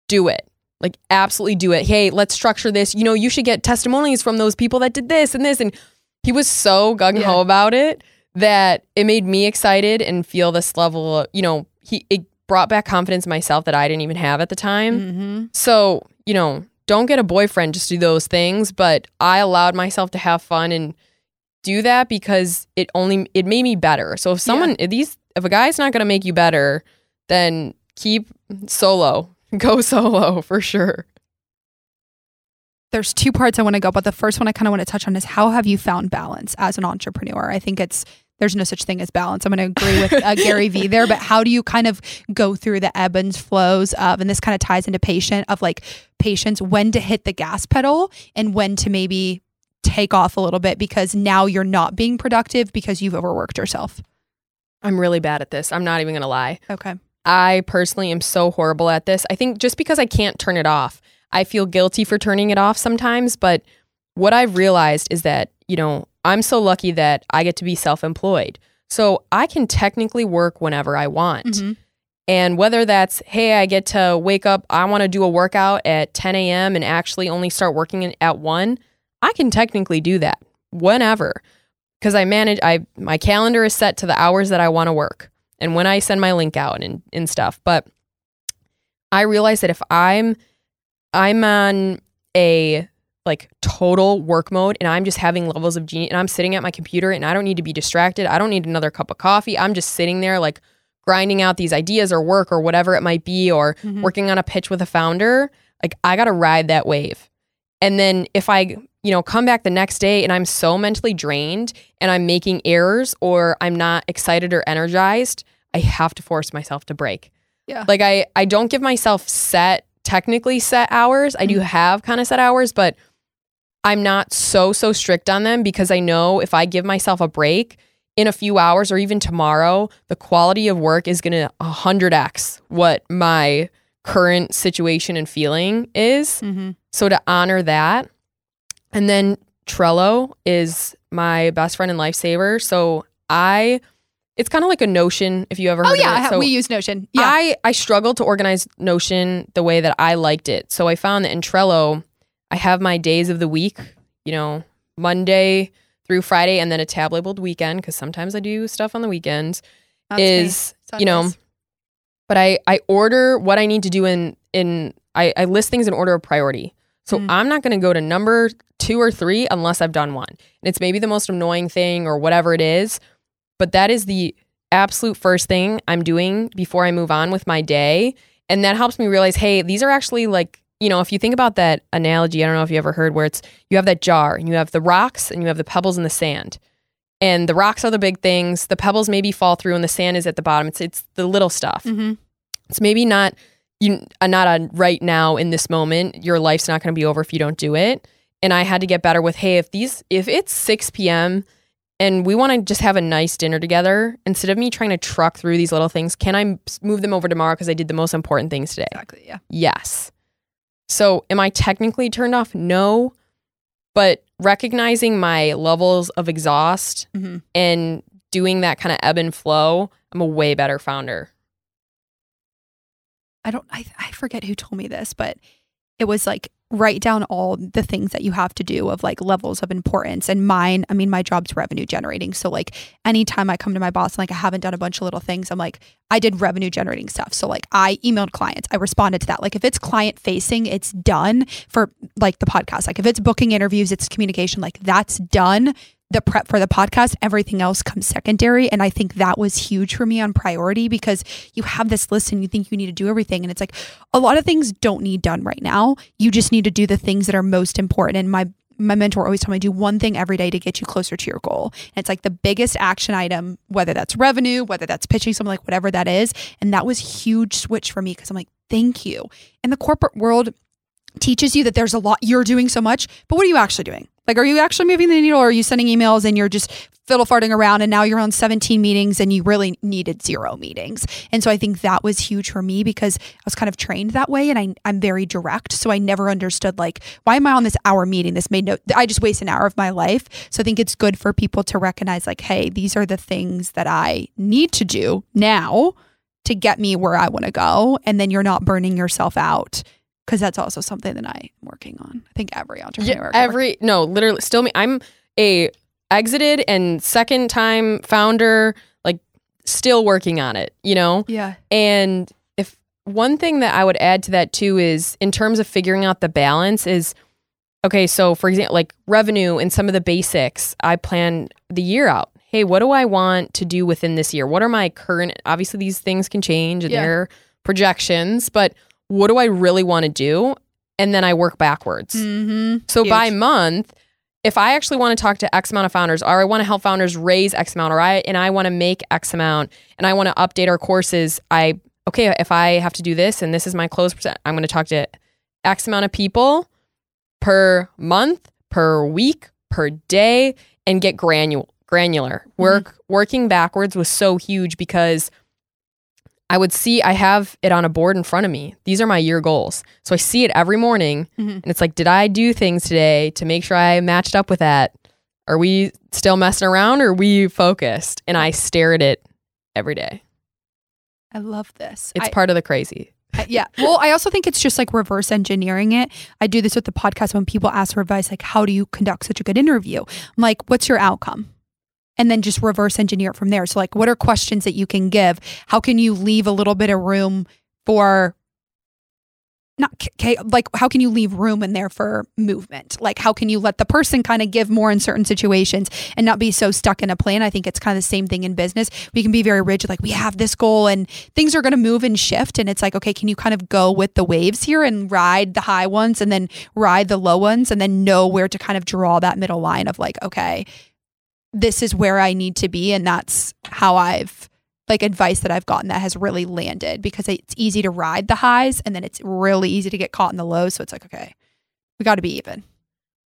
do it." Like absolutely do it. Hey, let's structure this. You know, you should get testimonials from those people that did this and this and he was so gung ho Yeah. about it that it made me excited and feel this level of, you know, he it brought back confidence in myself that I didn't even have at the time. Mm-hmm. So, you know, don't get a boyfriend just do those things, but I allowed myself to have fun and do that because it only it made me better. So if someone if these if a guy's not going to make you better, then keep solo. Go solo for sure. There's two parts I want to go, but the first one I kind of want to touch on is how have you found balance as an entrepreneur? I think it's there's no such thing as balance. I'm going to agree with uh, Gary Vee there, but how do you kind of go through the ebb and flows of, and this kind of ties into patient of like patience, when to hit the gas pedal and when to maybe take off a little bit because now you're not being productive because you've overworked yourself. I'm really bad at this. I'm not even going to lie. Okay. I personally am so horrible at this. I think just because I can't turn it off, I feel guilty for turning it off sometimes. But what I've realized is that, you know, I'm so lucky that I get to be self employed. So I can technically work whenever I want. Mhm. And whether that's, hey, I get to wake up, I want to do a workout at 10 a.m. and actually only start working at 1, I can technically do that whenever. Because I manage, I my calendar is set to the hours that I want to work and when I send my link out and, and stuff. But I realize that if I'm I'm on a like total work mode and I'm just having levels of genius and I'm sitting at my computer and I don't need to be distracted. I don't need another cup of coffee. I'm just sitting there like grinding out these ideas or work or whatever it might be or Mhm. working on a pitch with a founder. Like I got to ride that wave. And then if I, you know, come back the next day and I'm so mentally drained and I'm making errors or I'm not excited or energized, I have to force myself to break. Yeah. Like I I don't give myself set technically set hours. I do have kind of set hours, but I'm not so so strict on them because I know if I give myself a break in a few hours or even tomorrow, the quality of work is going to 100x what my current situation and feeling is. Mhm. So to honor that, and then Trello is my best friend and lifesaver. So I, it's kind of like a Notion if you ever. Oh heard yeah, of I it. So we use Notion. Yeah. I I struggled to organize Notion the way that I liked it. So I found that in Trello, I have my days of the week. You know, Monday through Friday, and then a tab labeled weekend because sometimes I do stuff on the weekends. That's is you know, but I I order what I need to do in in I, I list things in order of priority. So Mm. I'm not going to go to number two or three unless I've done one. And it's maybe the most annoying thing or whatever it is, but that is the absolute first thing I'm doing before I move on with my day. And that helps me realize, hey, these are actually like, you know, if you think about that analogy, I don't know if you ever heard where it's you have that jar and you have the rocks and you have the pebbles in the sand. And the rocks are the big things. The pebbles maybe fall through and the sand is at the bottom. It's it's the little stuff. Mhm. It's maybe not you uh, not on right now in this moment. Your life's not going to be over if you don't do it. And I had to get better with hey, if these if it's 6 p.m. and we want to just have a nice dinner together, instead of me trying to truck through these little things, can I move them over tomorrow because I did the most important things today? Exactly. Yeah. Yes. So, am I technically turned off? No. But recognizing my levels of exhaust Mhm. and doing that kind of ebb and flow, I'm a way better founder. I don't I, I forget who told me this, but it was like write down all the things that you have to do of like levels of importance. And mine, I mean, my job's revenue generating. So like anytime I come to my boss and like I haven't done a bunch of little things, I'm like, I did revenue generating stuff. So like I emailed clients, I responded to that. Like if it's client facing, it's done for like the podcast. Like if it's booking interviews, it's communication, like that's done the prep for the podcast, everything else comes secondary. And I think that was huge for me on priority because you have this list and you think you need to do everything. And it's like a lot of things don't need done right now. You just need to do the things that are most important. And my my mentor always told me do one thing every day to get you closer to your goal. And it's like the biggest action item, whether that's revenue, whether that's pitching something like whatever that is. And that was huge switch for me because I'm like, thank you. And the corporate world, teaches you that there's a lot you're doing so much, but what are you actually doing? Like, are you actually moving the needle or are you sending emails and you're just fiddle farting around and now you're on 17 meetings and you really needed zero meetings. And so I think that was huge for me because I was kind of trained that way and I, I'm very direct. So I never understood like, why am I on this hour meeting? This made no, I just waste an hour of my life. So I think it's good for people to recognize like, hey, these are the things that I need to do now to get me where I want to go. And then you're not burning yourself out. Cause that's also something that I'm working on. I think every entrepreneur. Yeah, every no, literally, still me. I'm a exited and second time founder, like still working on it. You know, yeah. And if one thing that I would add to that too is in terms of figuring out the balance is okay, so for example, like revenue and some of the basics, I plan the year out. Hey, what do I want to do within this year? What are my current obviously these things can change and Yeah. their projections, but what do I really want to do? And then I work backwards. Mm-hmm. So by month, if I actually want to talk to X amount of founders, or I want to help founders raise X amount, or I and I want to make X amount, and I want to update our courses, I okay, if I have to do this and this is my close percent, I'm going to talk to X amount of people per month, per week, per day, and get granul granular. Work working backwards was so huge because I would see I have it on a board in front of me. These are my year goals. So I see it every morning Mhm. and it's like, did I do things today to make sure I matched up with that? Are we still messing around or are we focused? And I stare at it every day. I love this. It's I- part of the crazy. I- yeah. Well, I also think it's just like reverse engineering it. I do this with the podcast when people ask for advice, like, how do you conduct such a good interview? I'm like, what's your outcome? And then just reverse engineer it from there. So, like, what are questions that you can give? How can you leave a little bit of room for not okay, like how can you leave room in there for movement? Like how can you let the person kind of give more in certain situations and not be so stuck in a plan? I think it's kind of the same thing in business. We can be very rigid, like we have this goal and things are going to move and shift. And it's like, okay, can you kind of go with the waves here and ride the high ones and then ride the low ones and then know where to kind of draw that middle line of like, okay, this is where I need to be. And that's how I've like advice that I've gotten that has really landed because it's easy to ride the highs and then it's really easy to get caught in the lows. So it's like, okay, we got to be even.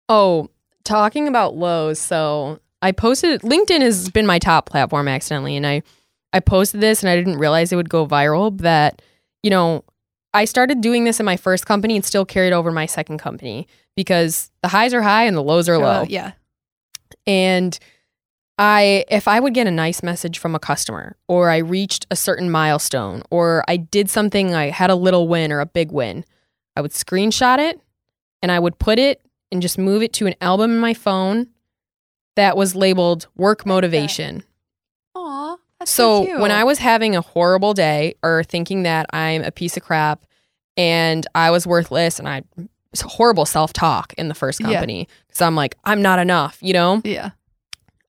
Oh, talking about lows. So I posted LinkedIn has been my top platform accidentally, and I I posted this and I didn't realize it would go viral. That you know I started doing this in my first company and still carried over my second company because the highs are high and the lows are low. Uh, yeah. And I if I would get a nice message from a customer or I reached a certain milestone or I did something I had a little win or a big win, I would screenshot it and I would put it and just move it to an album in my phone that was labeled work motivation. Aw, So cute. when I was having a horrible day or thinking that I'm a piece of crap and I was worthless and I it's horrible self-talk in the first company because I'm like I'm not enough, you know? yeah.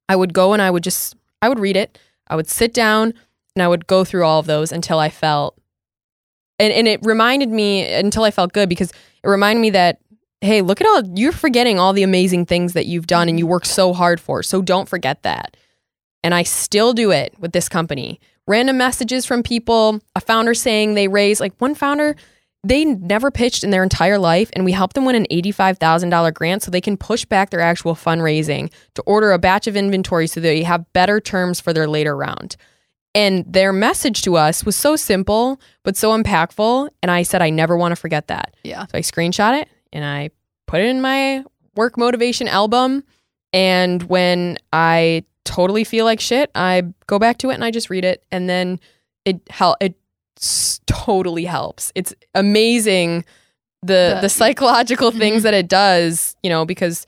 I would go and I would just I would read it. I would sit down and I would go through all of those until I felt and, and it reminded me until I felt good because it reminded me that hey, look at all you're forgetting all the amazing things that you've done and you worked so hard for. So don't forget that. And I still do it with this company. Random messages from people, a founder saying they raised like one founder they never pitched in their entire life and we helped them win an $85,000 grant so they can push back their actual fundraising to order a batch of inventory so they have better terms for their later round. And their message to us was so simple but so impactful and I said I never want to forget that. Yeah. So I screenshot it and I put it in my work motivation album and when I totally feel like shit, I go back to it and I just read it and then it hel- it totally helps. It's amazing the The- the psychological things Mhm. that it does, you know, because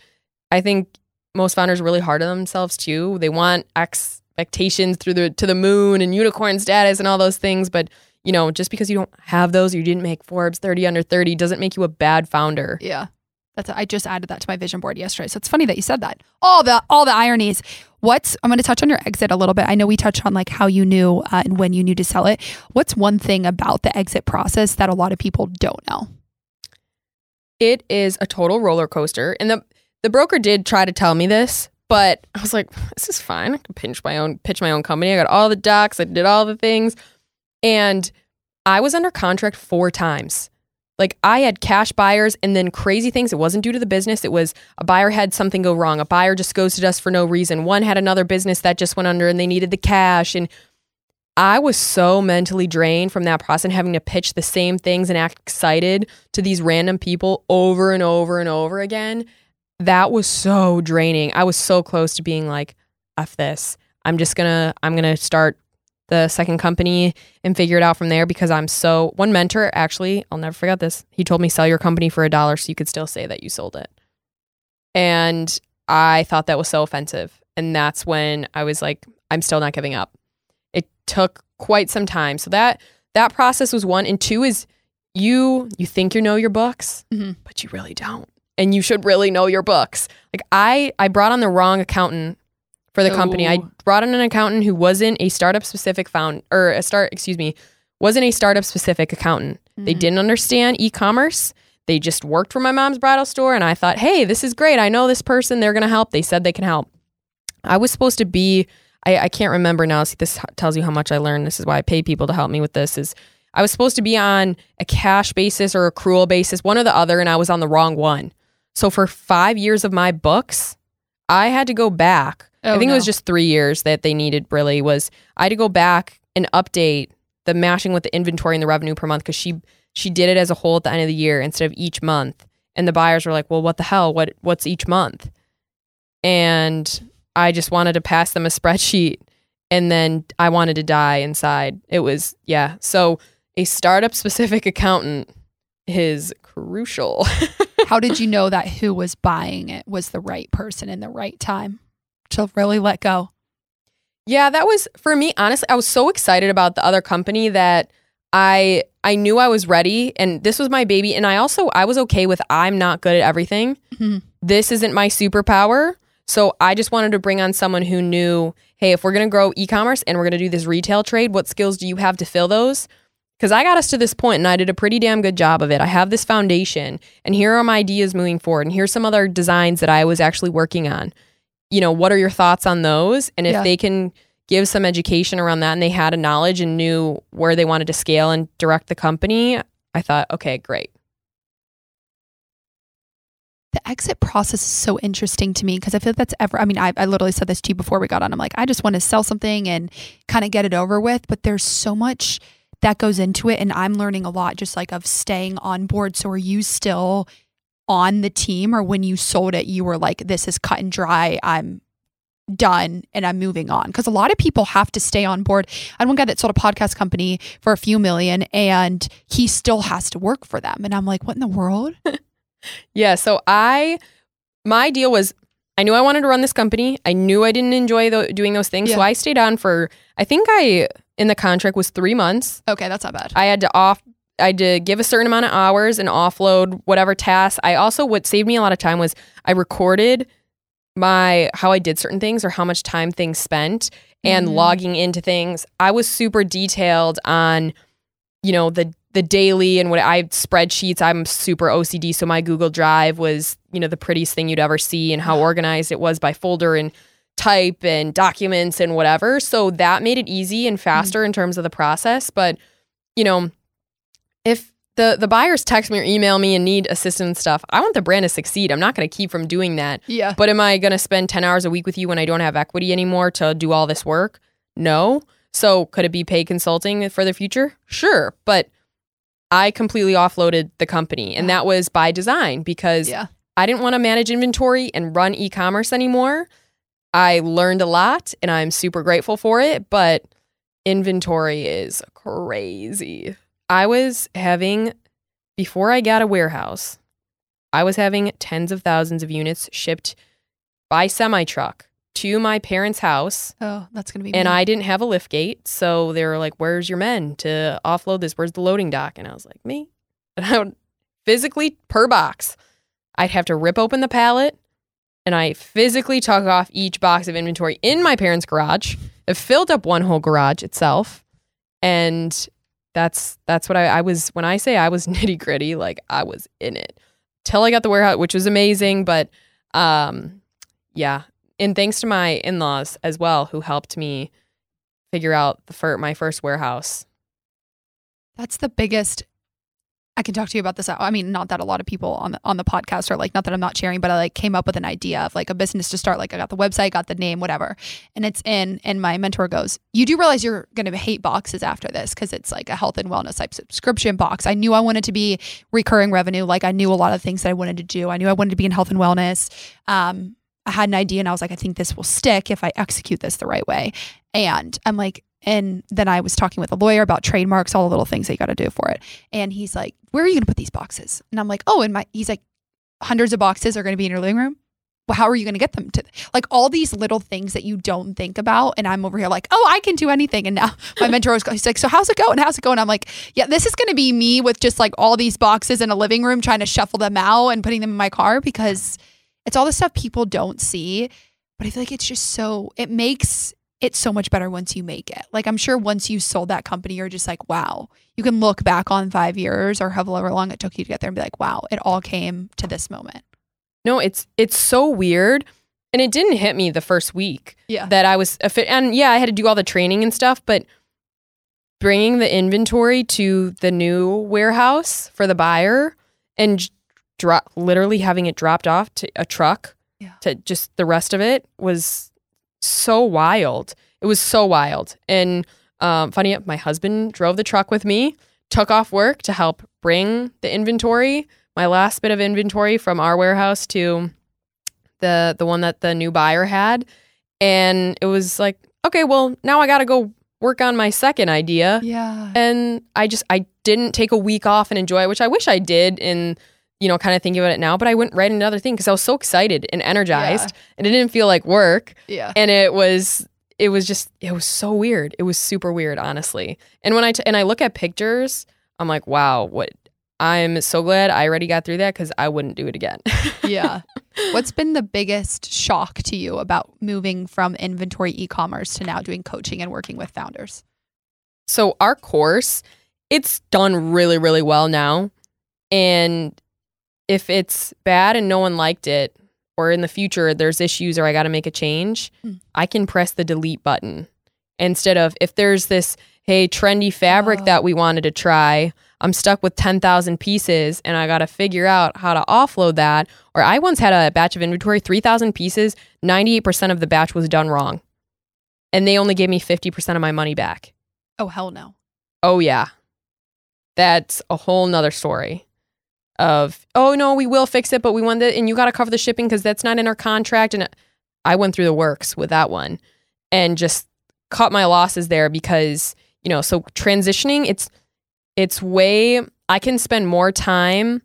I think most founders are really hard on themselves too. They want expectations through the to the moon and unicorn status and all those things, but you know, just because you don't have those or you didn't make Forbes 30 under 30 doesn't make you a bad founder. Yeah. That's I just added that to my vision board yesterday. So it's funny that you said that. All the all the ironies. What's I'm going to touch on your exit a little bit. I know we touched on like how you knew uh, and when you knew to sell it. What's one thing about the exit process that a lot of people don't know? It is a total roller coaster. And the the broker did try to tell me this, but I was like, this is fine. I can pinch my own pitch my own company. I got all the docs, I did all the things. And I was under contract four times. Like I had cash buyers and then crazy things. It wasn't due to the business. It was a buyer had something go wrong. A buyer just ghosted us for no reason. One had another business that just went under and they needed the cash. And I was so mentally drained from that process and having to pitch the same things and act excited to these random people over and over and over again. That was so draining. I was so close to being like, F this. I'm just gonna, I'm gonna start the second company and figure it out from there because I'm so one mentor actually, I'll never forget this. He told me sell your company for a dollar so you could still say that you sold it. And I thought that was so offensive. And that's when I was like, I'm still not giving up. It took quite some time. So that that process was one. And two is you you think you know your books, Mhm. but you really don't. And you should really know your books. Like I I brought on the wrong accountant for the company. I brought in an accountant who wasn't a startup specific found or a start excuse me, wasn't a startup specific accountant. They Mhm. didn't understand e-commerce. They just worked for my mom's bridal store and I thought, "Hey, this is great. I know this person. They're going to help." They said they can help. I was supposed to be I, I can't remember now. See, this tells you how much I learned. This is why I pay people to help me with this. Is I was supposed to be on a cash basis or accrual basis, one or the other, and I was on the wrong one. So for five years of my books, I had to go back. I Oh, think it was just three years that they needed. Really, was I had to go back and update the matching with the inventory and the revenue per month because she she did it as a whole at the end of the year instead of each month. And the buyers were like, "Well, what the hell? What what's each month?" And I just wanted to pass them a spreadsheet and then I wanted to die inside. It was yeah. So a startup specific accountant is crucial. How did you know that who was buying it was the right person in the right time to really let go? Yeah, that was for me honestly. I was so excited about the other company that I I knew I was ready and this was my baby and I also I was okay with I'm not good at everything. Mhm. This isn't my superpower. So I just wanted to bring on someone who knew, hey, if we're going to grow e-commerce and we're going to do this retail trade, what skills do you have to fill those? Cuz I got us to this point and I did a pretty damn good job of it. I have this foundation and here are my ideas moving forward and here's some other designs that I was actually working on. You know, what are your thoughts on those? And if Yeah. they can give some education around that and they had a knowledge and knew where they wanted to scale and direct the company, I thought, okay, great. The exit process is so interesting to me because I feel like that's ever, I mean, I, I literally said this to you before we got on. I'm like, I just want to sell something and kind of get it over with. But there's so much that goes into it. And I'm learning a lot just like of staying on board. So are you still on the team or when you sold it, you were like, this is cut and dry. I'm done and I'm moving on. Because a lot of people have to stay on board. I had one guy that sold a podcast company for a few million and he still has to work for them. And I'm like, what in the world? Yeah. So I, my deal was, I knew I wanted to run this company. I knew I didn't enjoy tho- doing those things. So I stayed on for, I think I, in the contract was three months. Okay, that's not bad. I had to off, I had to give a certain amount of hours and offload whatever tasks. I also, what saved me a lot of time was I recorded my, how I did certain things or how much time things spent and Mhm. logging into things. I was super detailed on, you know, the the daily and what I spreadsheets. I'm super OCD, so my Google Drive was, you know, the prettiest thing you'd ever see, and how organized it was by folder and type and documents and whatever. So that made it easy and faster in terms of the process. But you know, if the the buyers text me or email me and need assistance and stuff, I want the brand to succeed. I'm not going to keep from doing that. Yeah. But am I going to spend 10 hours a week with you when I don't have equity anymore to do all this work? No. So could it be paid consulting for the future? Sure. But I completely offloaded the company and that was by design because Yeah. I didn't want to manage inventory and run e-commerce anymore. I learned a lot and I'm super grateful for it, but inventory is crazy. I was having before I got a warehouse, I was having tens of thousands of units shipped by semi truck to my parents' house Oh, that's gonna be. and. I didn't have a lift gate. So they were like, Where's your men to offload this? Where's the loading dock? And I was like, Me. And I would physically, per box, I'd have to rip open the pallet and I physically took off each box of inventory in my parents' garage. It filled up one whole garage itself. And that's that's what I, I was when I say I was nitty gritty, like I was in it. Till I got the warehouse, which was amazing. But um yeah. And thanks to my in laws as well, who helped me figure out the fir- my first warehouse. That's the biggest I can talk to you about this. I mean, not that a lot of people on the on the podcast are like, not that I'm not sharing, but I like came up with an idea of like a business to start. Like I got the website, got the name, whatever, and it's in. And my mentor goes, "You do realize you're going to hate boxes after this because it's like a health and wellness type subscription box." I knew I wanted to be recurring revenue. Like I knew a lot of things that I wanted to do. I knew I wanted to be in health and wellness. Um, I had an idea, and I was like, I think this will stick if I execute this the right way. And I'm like, and then I was talking with a lawyer about trademarks, all the little things that you got to do for it. And he's like, Where are you going to put these boxes? And I'm like, Oh, and my, he's like, hundreds of boxes are going to be in your living room. Well, how are you going to get them to like all these little things that you don't think about? And I'm over here like, Oh, I can do anything. And now my mentor was, he's like, So how's it going? How's it going? I'm like, Yeah, this is going to be me with just like all these boxes in a living room trying to shuffle them out and putting them in my car because it's all the stuff people don't see. But I feel like it's just so, it makes it's so much better once you make it. Like I'm sure once you sold that company, you're just like, wow. You can look back on five years or however long it took you to get there and be like, wow, it all came to this moment. No, it's it's so weird. And it didn't hit me the first week Yeah. that I was a fit. And yeah, I had to do all the training and stuff, but bringing the inventory to the new warehouse for the buyer and drop literally having it dropped off to a truck Yeah. to just the rest of it was so wild. It was so wild. And um, funny, my husband drove the truck with me, took off work to help bring the inventory, my last bit of inventory from our warehouse to the the one that the new buyer had. And it was like, okay, well, now I got to go work on my second idea. Yeah. And I just I didn't take a week off and enjoy it, which I wish I did in you know, kind of thinking about it now, but I went right into another thing because I was so excited and energized and it didn't feel like work Yeah. and it was it was just it was so weird it was super weird honestly and when i t- and i look at pictures i'm like wow what i'm so glad i already got through that because i wouldn't do it again yeah. What's been the biggest shock to you about moving from inventory e-commerce to now doing coaching and working with founders? so our course it's done really really well now and if it's bad and no one liked it or in the future there's issues or i got to make a change Hmm. i can press the delete button instead of if there's this hey trendy fabric Oh. that we wanted to try i'm stuck with 10,000 pieces and i got to figure out how to offload that or i once had a batch of inventory 3,000 pieces 98% of the batch was done wrong and they only gave me 50% of my money back Oh hell no. Oh yeah. That's a whole nother story of, oh no, we will fix it, but we want that and you gotta cover the shipping because that's not in our contract. And I went through the works with that one and just cut my losses there because, you know, so transitioning, it's it's way I can spend more time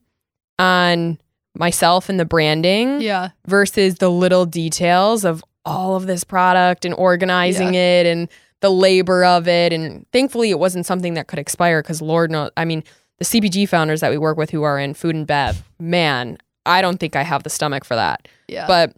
on myself and the branding Yeah. versus the little details of all of this product and organizing it and the labor of it. And thankfully, it wasn't something that could expire because Lord knows, I mean, the CPG founders that we work with who are in food and bev, man, I don't think I have the stomach for that. Yeah. But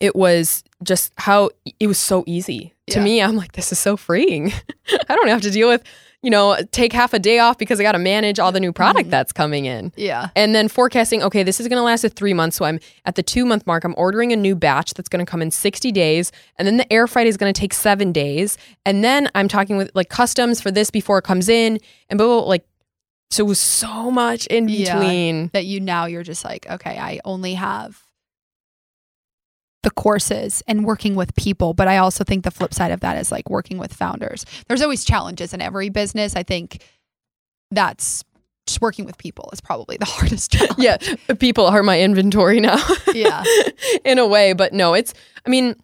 it was just how it was so easy to Yeah. me. I'm like, this is so freeing. I don't have to deal with, you know, take half a day off because I got to manage all the new product Mhm. that's coming in. yeah. And then forecasting, okay, this is going to last a three months. So I'm at the two month mark. I'm ordering a new batch that's going to come in 60 days. And then the air freight is going to take seven days. And then I'm talking with like customs for this before it comes in. And blah, blah, blah, like, so it was so much in Yeah. between. that you now you're just like, okay, I only have the courses and working with people, but I also think the flip side of that is like working with founders. There's always challenges in every business. I think that's just working with people is probably the hardest challenge. Yeah. People are my inventory now Yeah. in a way. But no, it's, I mean,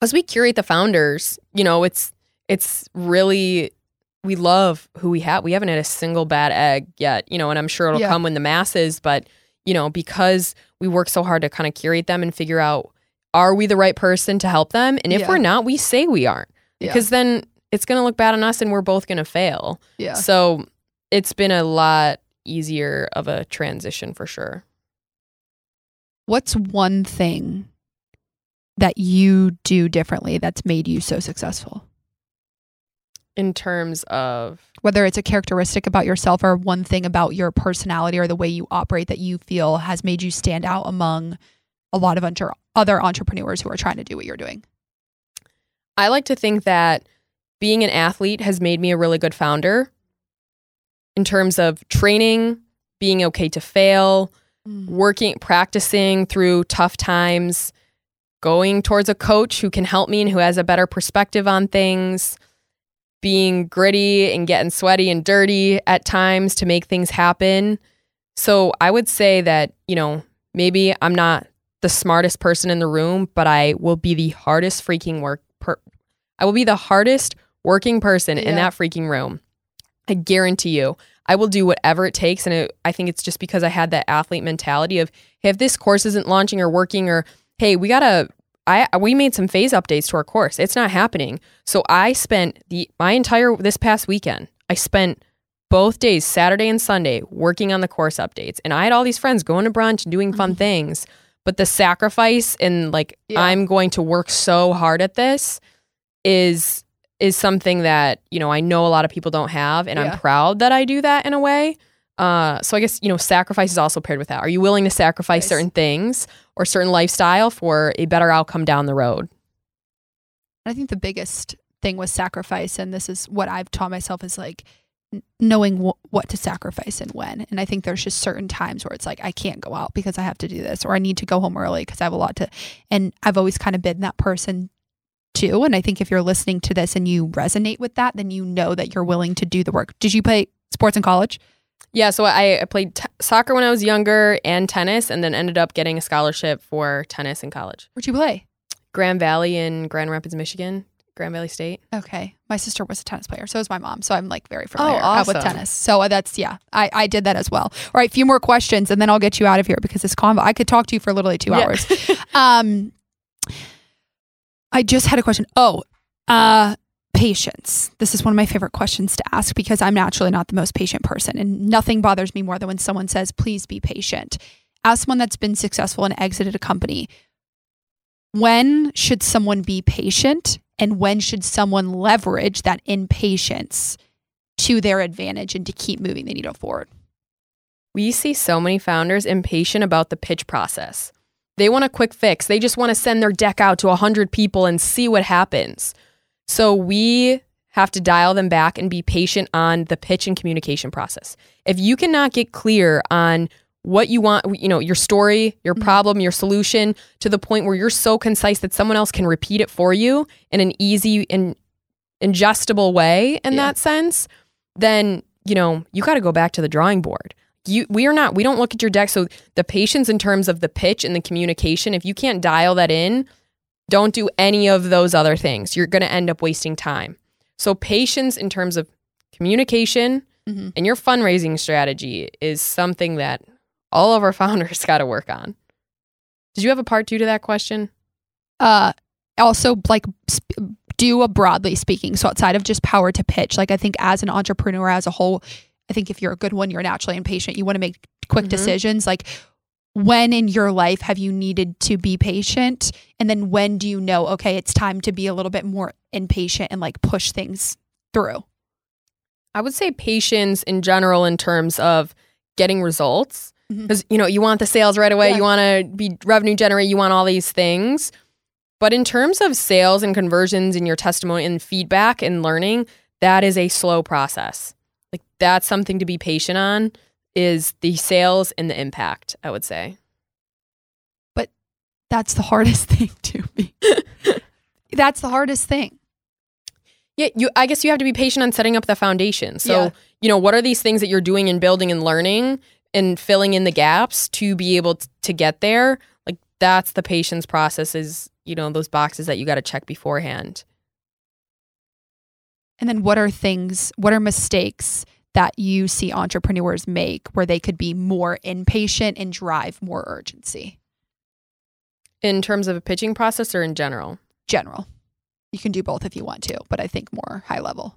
as we curate the founders, you know, it's, it's really, we love who we have. We haven't had a single bad egg yet, you know, and I'm sure it'll Yeah. come when the masses, but, you know, because we work so hard to kind of curate them and figure out, are we the right person to help them? And if Yeah. we're not, we say we aren't Yeah. because then it's going to look bad on us and we're both going to fail. Yeah. So it's been a lot easier of a transition for sure. What's one thing that you do differently that's made you so successful? In terms of, Whether it's a characteristic about yourself or one thing about your personality or the way you operate that you feel has made you stand out among a lot of entre- other entrepreneurs who are trying to do what you're doing. I like to think that being an athlete has made me a really good founder in terms of training, being okay to fail, Mm. working, practicing through tough times, going towards a coach who can help me and who has a better perspective on things, being gritty and getting sweaty and dirty at times to make things happen. So I would say that, you know, maybe I'm not the smartest person in the room, but I will be the hardest freaking work per- I will be the hardest working person in that freaking room. I guarantee you. I will do whatever it takes. And it, I think it's just because I had that athlete mentality of, hey, if this course isn't launching or working, or hey, we gotta, I we made some phase updates to our course. It's not happening. So I spent the my entire this past weekend. I spent both days, Saturday and Sunday, working on the course updates. And I had all these friends going to brunch and doing fun mm-hmm. things. But the sacrifice and like Yeah. I'm going to work so hard at this is is something that you know I know a lot of people don't have, and Yeah. I'm proud that I do that in a way. Uh, so I guess you know sacrifice is also paired with that. Are you willing to sacrifice Nice. certain things or certain lifestyle for a better outcome down the road? I think the biggest thing was sacrifice, and this is what I've taught myself is like knowing wh- what to sacrifice and when. And I think there's just certain times where it's like I can't go out because I have to do this, or I need to go home early because I have a lot to. And I've always kind of been that person too. And I think if you're listening to this and you resonate with that, then you know that you're willing to do the work. Did you play sports in college? Yeah, so I, I played t- soccer when I was younger and tennis, and then ended up getting a scholarship for tennis in college. Where'd you play? Grand Valley in Grand Rapids, Michigan, Grand Valley State. Okay. My sister was a tennis player. So was my mom. So I'm like very familiar uh, awesome. with tennis. So uh, that's, yeah, I, I did that as well. All right. A few more questions and then I'll get you out of here because this convo, I could talk to you for literally two Yeah. hours. um, I just had a question. Oh, uh, patience. This is one of my favorite questions to ask because I'm naturally not the most patient person and nothing bothers me more than when someone says, please be patient. As someone that's been successful and exited a company, when should someone be patient and when should someone leverage that impatience to their advantage and to keep moving the needle forward? We see so many founders impatient about the pitch process. They want a quick fix. They just want to send their deck out to 100 people and see what happens. So we have to dial them back and be patient on the pitch and communication process. If you cannot get clear on what you want, you know, your story, your Mhm. problem, your solution to the point where you're so concise that someone else can repeat it for you in an easy and ingestible way in Yeah. that sense, then, you know, you got to go back to the drawing board. You we are not we don't look at your deck so the patience in terms of the pitch and the communication, if you can't dial that in, don't do any of those other things. You're going to end up wasting time. So patience in terms of communication Mm-hmm. and your fundraising strategy is something that all of our founders got to work on. Did you have a part 2 to that question? Uh, also, like, sp- do a broadly speaking. So, outside of just power to pitch, like, I think as an entrepreneur as a whole, I think if you're a good one, you're naturally impatient. You want to make quick Mhm. decisions. Like, when in your life have you needed to be patient? And then when do you know, okay, it's time to be a little bit more impatient and like push things through? I would say patience in general in terms of getting results mm-hmm. because you know you want the sales right away, Yeah. you want to be revenue generate, you want all these things. But in terms of sales and conversions and your testimony and feedback and learning, that is a slow process. Like that's something to be patient on is the sales and the impact, I would say. But that's the hardest thing to me. That's the hardest thing. Yeah, you I guess you have to be patient on setting up the foundation. So, Yeah. you know, what are these things that you're doing and building and learning and filling in the gaps to be able t- to get there? Like that's the patience process is, you know, those boxes that you got to check beforehand. And then what are things, what are mistakes that you see entrepreneurs make where they could be more impatient and drive more urgency? In terms of a pitching process or in general? General. You can do both if you want to, but I think more high level.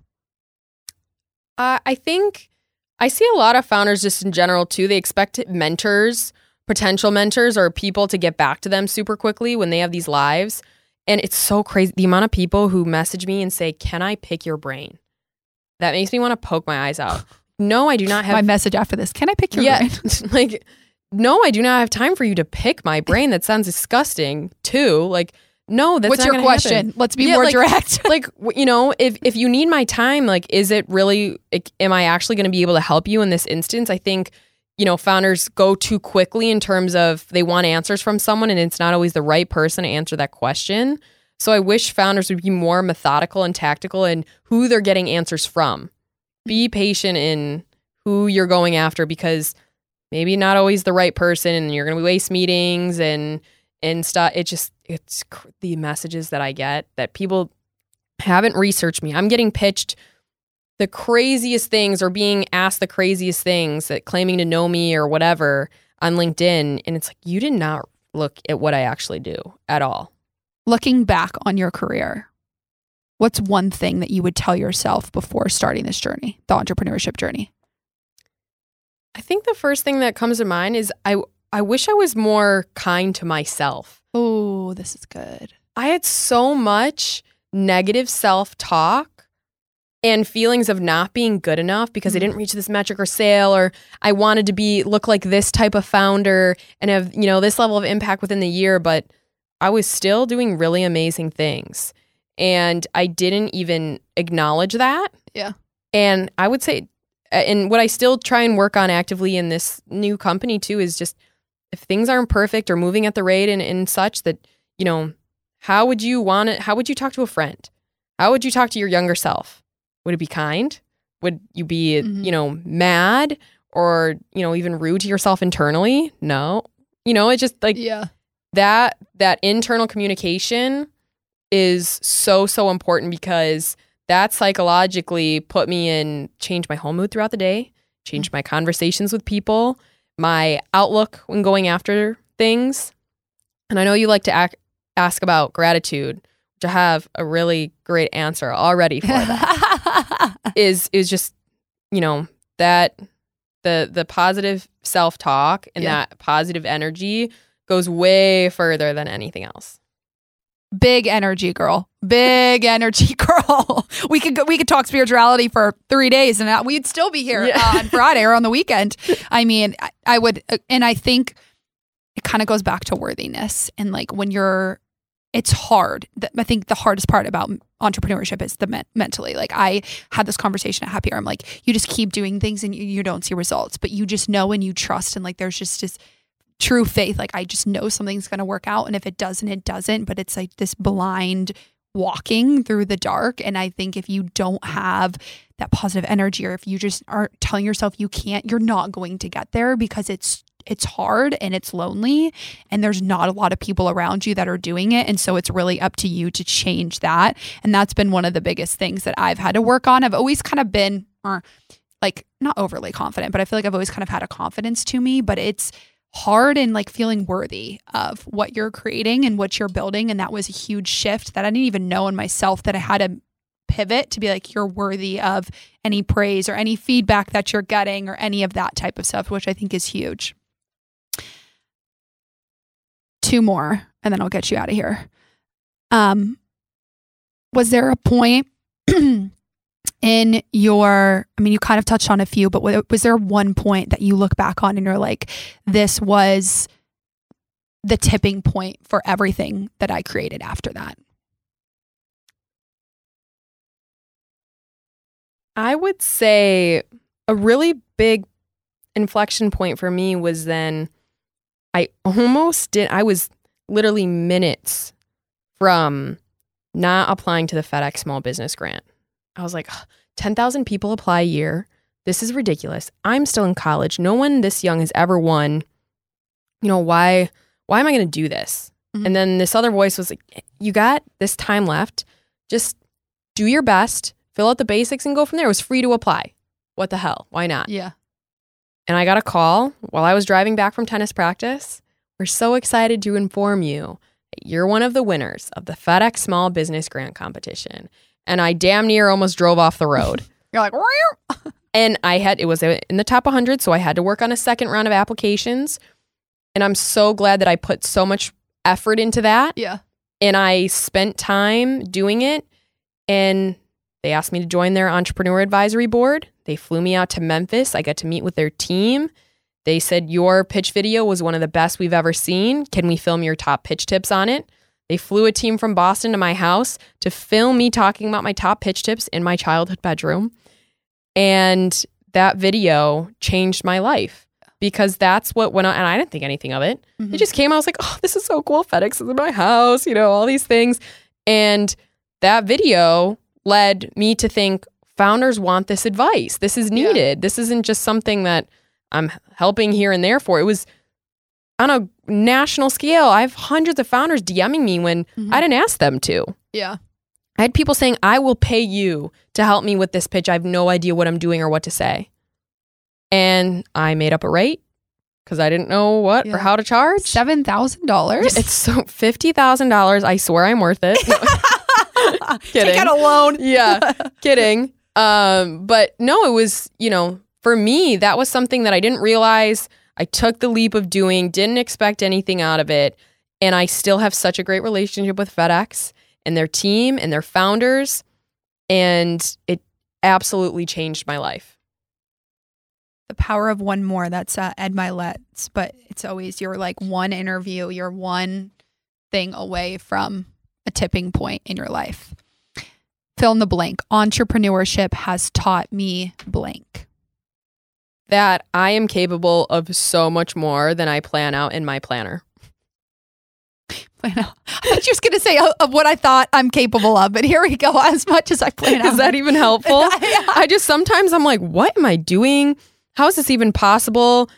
Uh, I think I see a lot of founders just in general too. They expect mentors, potential mentors, or people to get back to them super quickly when they have these lives. And it's so crazy the amount of people who message me and say, Can I pick your brain? That makes me want to poke my eyes out. No, I do not have My message after this can I pick your yeah, brain? like, no, I do not have time for you to pick my brain. That sounds disgusting, too. Like, no, that's What's not your question? happen. Let's be Yeah, more like- direct. like you know if if you need my time like is it really like, am i actually going to be able to help you in this instance i think you know founders go too quickly in terms of they want answers from someone and it's not always the right person to answer that question so i wish founders would be more methodical and tactical in who they're getting answers from. Be patient in who you're going after because maybe not always the right person and you're going to waste meetings and and stuff it just it's cr- the messages that i get that people haven't researched me. I'm getting pitched the craziest things or being asked the craziest things that claiming to know me or whatever on linkedin and it's like you did not look at what i actually do at all Looking back on your career, what's one thing that you would tell yourself before starting this journey, the entrepreneurship journey? i think the first thing that comes to mind is i i wish i was more kind to myself Oh, this is good. I had so much negative self talk and feelings of not being good enough because I Mhm. didn't reach this metric or sale or I wanted to be look like this type of founder and have, you know, this level of impact within the year, but I was still doing really amazing things. And I didn't even acknowledge that. Yeah. And I would say and what I still try and work on actively in this new company too is just if things aren't perfect or moving at the rate and, and such that, you know, how would you want it? How would you talk to a friend? How would you talk to your younger self? Would it be kind? Would you be, Mhm. you know, mad or, you know, even rude to yourself internally? No. You know, it's just like yeah. That that internal communication is so so important because that psychologically put me in change my whole mood throughout the day change my conversations with people my outlook when going after things and i know you like to ac ask about gratitude which i have a really great answer already for that is is just you know that the the positive self-talk and Yeah. that positive energy goes way further than anything else Big energy girl. Big energy girl. We could go, we could talk spirituality for three days and we'd still be here Yeah. uh, on Friday or on the weekend. I mean, I, I would, uh, and I think it kind of goes back to worthiness and like when you're, it's hard. I think the hardest part about entrepreneurship is the men- mentally. Like I had this conversation at Happy Hour. I'm like, you just keep doing things and you, you don't see results, but you just know and you trust and like there's just this true faith. Like I just know something's going to work out. And if it doesn't, it doesn't. But it's like this blind walking through the dark. And I think if you don't have that positive energy or if you just are telling yourself you can't, you're not going to get there because it's it's hard and it's lonely and there's not a lot of people around you that are doing it and so it's really up to you to change that and that's been one of the biggest things that I've had to work on. I've always kind of been or like not overly confident, but I feel like I've always kind of had a confidence to me, but it's hard and like feeling worthy of what you're creating and what you're building. And that was a huge shift that I didn't even know in myself that I had to pivot to be like, you're worthy of any praise or any feedback that you're getting or any of that type of stuff, which I think is huge. Two more, and then I'll get you out of here. Um, was there a point in your i mean you kind of touched on a few but was there one point that you look back on and you're like this was the tipping point for everything that i created after that I would say a really big inflection point for me was then I almost did I was literally minutes from not applying to the FedEx small business grant. I was like, 10,000 people apply a year. This is ridiculous. I'm still in college. No one this young has ever won. You know, why why am I going to do this? Mhm. And then this other voice was like, you got this time left. Just do your best, fill out the basics and go from there. It was free to apply. What the hell? Why not? yeah And I got a call while I was driving back from tennis practice. We're so excited to inform you that you're one of the winners of the FedEx Small Business Grant Competition. And I damn near almost drove off the road. you're like "Meow." and I had, it was in the top 100. So I had to work on a second round of applications. And I'm so glad that I put so much effort into that yeah and I spent time doing it. And they asked me to join their entrepreneur advisory board. They flew me out to Memphis. I got to meet with their team. They said, Your pitch video was one of the best we've ever seen. Can we film your top pitch tips on it? They flew a team from Boston to my house to film me talking about my top pitch tips in my childhood bedroom. And that video changed my life because that's what went on. And I didn't think anything of it. Mhm. It just came. I was like, oh, this is so cool. FedEx is in my house, you know, all these things. And that video led me to think founders want this advice. This is Yeah. needed. This isn't just something that I'm helping here and there for. It was on a national scale. I have hundreds of founders DMing me when Mhm. I didn't ask them to. yeah. I had people saying, I will pay you to help me with this pitch. I have no idea what I'm doing or what to say. And I made up a rate because I didn't know what Yeah. or how to charge. Seven thousand dollars. It's so $50,000. I swear I'm worth it. Kidding. Take out a loan. yeah, kidding. Um, but no, it was, you know, for me, that was something that I didn't realize. I took the leap of doing, didn't expect anything out of it. And I still have such a great relationship with FedEx and their team and their founders. And it absolutely changed my life. the power of one more. That's uh, Ed Mylett's, but it's always you're like one interview, you're one thing away from a tipping point in your life. Fill in the blank. Entrepreneurship has taught me blank. That I am capable of so much more than I plan out in my planner. I know. I thought you was going to say of, of what I thought I'm capable of, but here we go. As much as I plan out. Is that even helpful? I just sometimes I'm like, what am I doing? How is this even possible?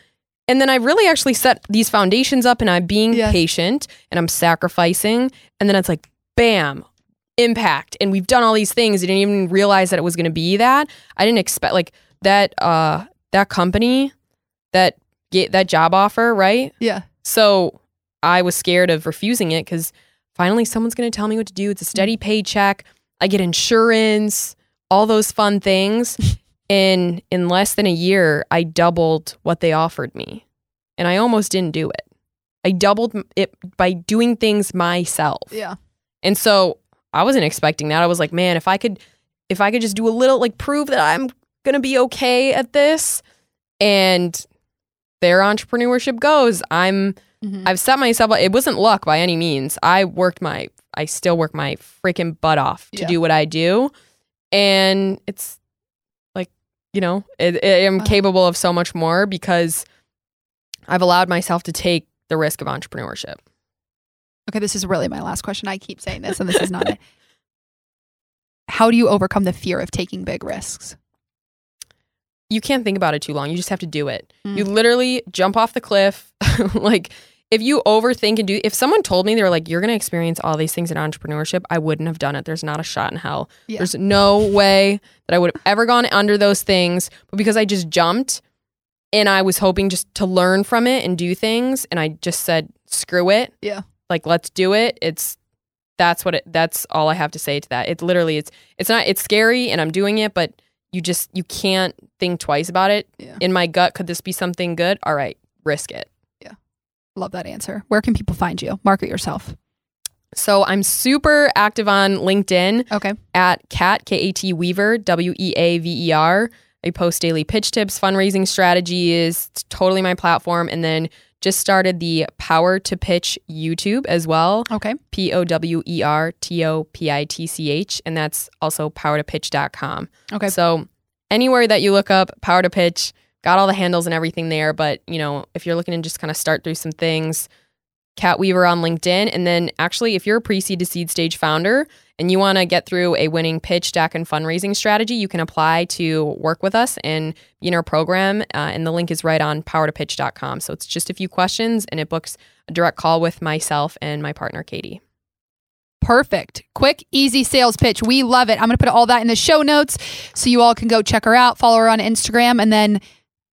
And then I really actually set these foundations up and I'm being Yeah. patient and I'm sacrificing. And then it's like, bam, impact. And we've done all these things. I didn't even realize that it was going to be that. I didn't expect like that, uh, that company, that get that job offer, right? Yeah. So I was scared of refusing it because finally someone's going to tell me what to do. It's a steady mm. paycheck. I get insurance, all those fun things. in in less than a year, I doubled what they offered me, and I almost didn't do it. I doubled it by doing things myself. Yeah. And so I wasn't expecting that. I was like, man, if I could if I could just do a little like prove that I'm going to be okay at this and their entrepreneurship goes, I'm Mhm. I've set myself up. It wasn't luck by any means. I worked my I still work my freaking butt off to Yeah. do what I do. And it's like, you know, it, I am Uh-huh. capable of so much more because I've allowed myself to take the risk of entrepreneurship. Okay, this is really my last question. I keep saying this, and this is not it. How do you overcome the fear of taking big risks? You can't think about it too long. You just have to do it. Mm. You literally jump off the cliff. like if you overthink and do if someone told me they were like, you're gonna experience all these things in entrepreneurship, I wouldn't have done it. There's not a shot in hell. Yeah. There's no way that I would have ever gone under those things. But because I just jumped and I was hoping just to learn from it and do things, and I just said, screw it. Yeah. Like let's do it. It's that's what it that's all I have to say to that. It's literally it's it's not it's scary and I'm doing it, but you just you can't think twice about it. Yeah. In my gut, could this be something good? All right, risk it. Yeah. Love that answer. Where can people find you? Market yourself. So I'm super active on LinkedIn Okay. at Kat K A T Weaver W E A V E R. I post daily pitch tips, fundraising strategies. It's totally my platform, and then just started the Power to Pitch YouTube as well. Okay. P O W E R T O P I T C H, and that's also powertopitch.com. Okay. So anywhere that you look up Power to Pitch, got all the handles and everything there. But you know, if you're looking to just kind of start through some things, Kat Weaver on LinkedIn, and then actually, if you're a pre-seed to seed stage founder and you want to get through a winning pitch deck and fundraising strategy, you can apply to work with us and in our program. Uh, and the link is right on powertopitch.com. So it's just a few questions, and it books a direct call with myself and my partner Katie. Perfect. Quick, easy sales pitch. We love it. I'm going to put all that in the show notes so you all can go check her out, follow her on Instagram. And then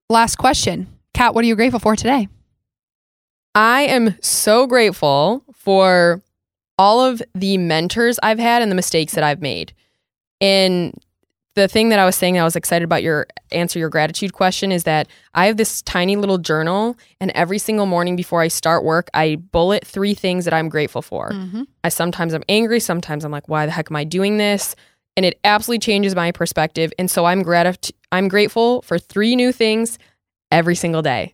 last question Kat, what are you grateful for today? I am so grateful for all of the mentors I've had and the mistakes that I've made. And the thing that I was saying that I was excited about your answer your gratitude question is that I have this tiny little journal and every single morning before I start work I bullet three things that I'm grateful for. Mm-hmm. I sometimes I'm angry, sometimes I'm like why the heck am I doing this? And it absolutely changes my perspective and so I'm grat- I'm grateful for three new things every single day.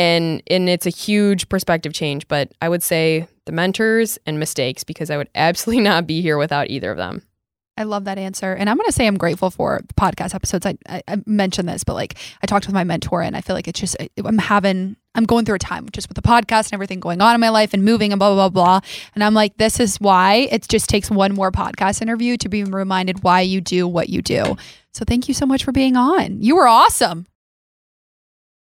And and it's a huge perspective change. But I would say the mentors and mistakes because I would absolutely not be here without either of them. I love that answer. And I'm going to say I'm grateful for the podcast episodes. I, I, I, mentioned this, but like I talked with my mentor and I feel like it's just, I'm having, I'm going through a time just with the podcast and everything going on in my life and moving and blah, blah, blah, blah. And I'm like, this is why it just takes one more podcast interview to be reminded why you do what you do. So thank you so much for being on. You were awesome.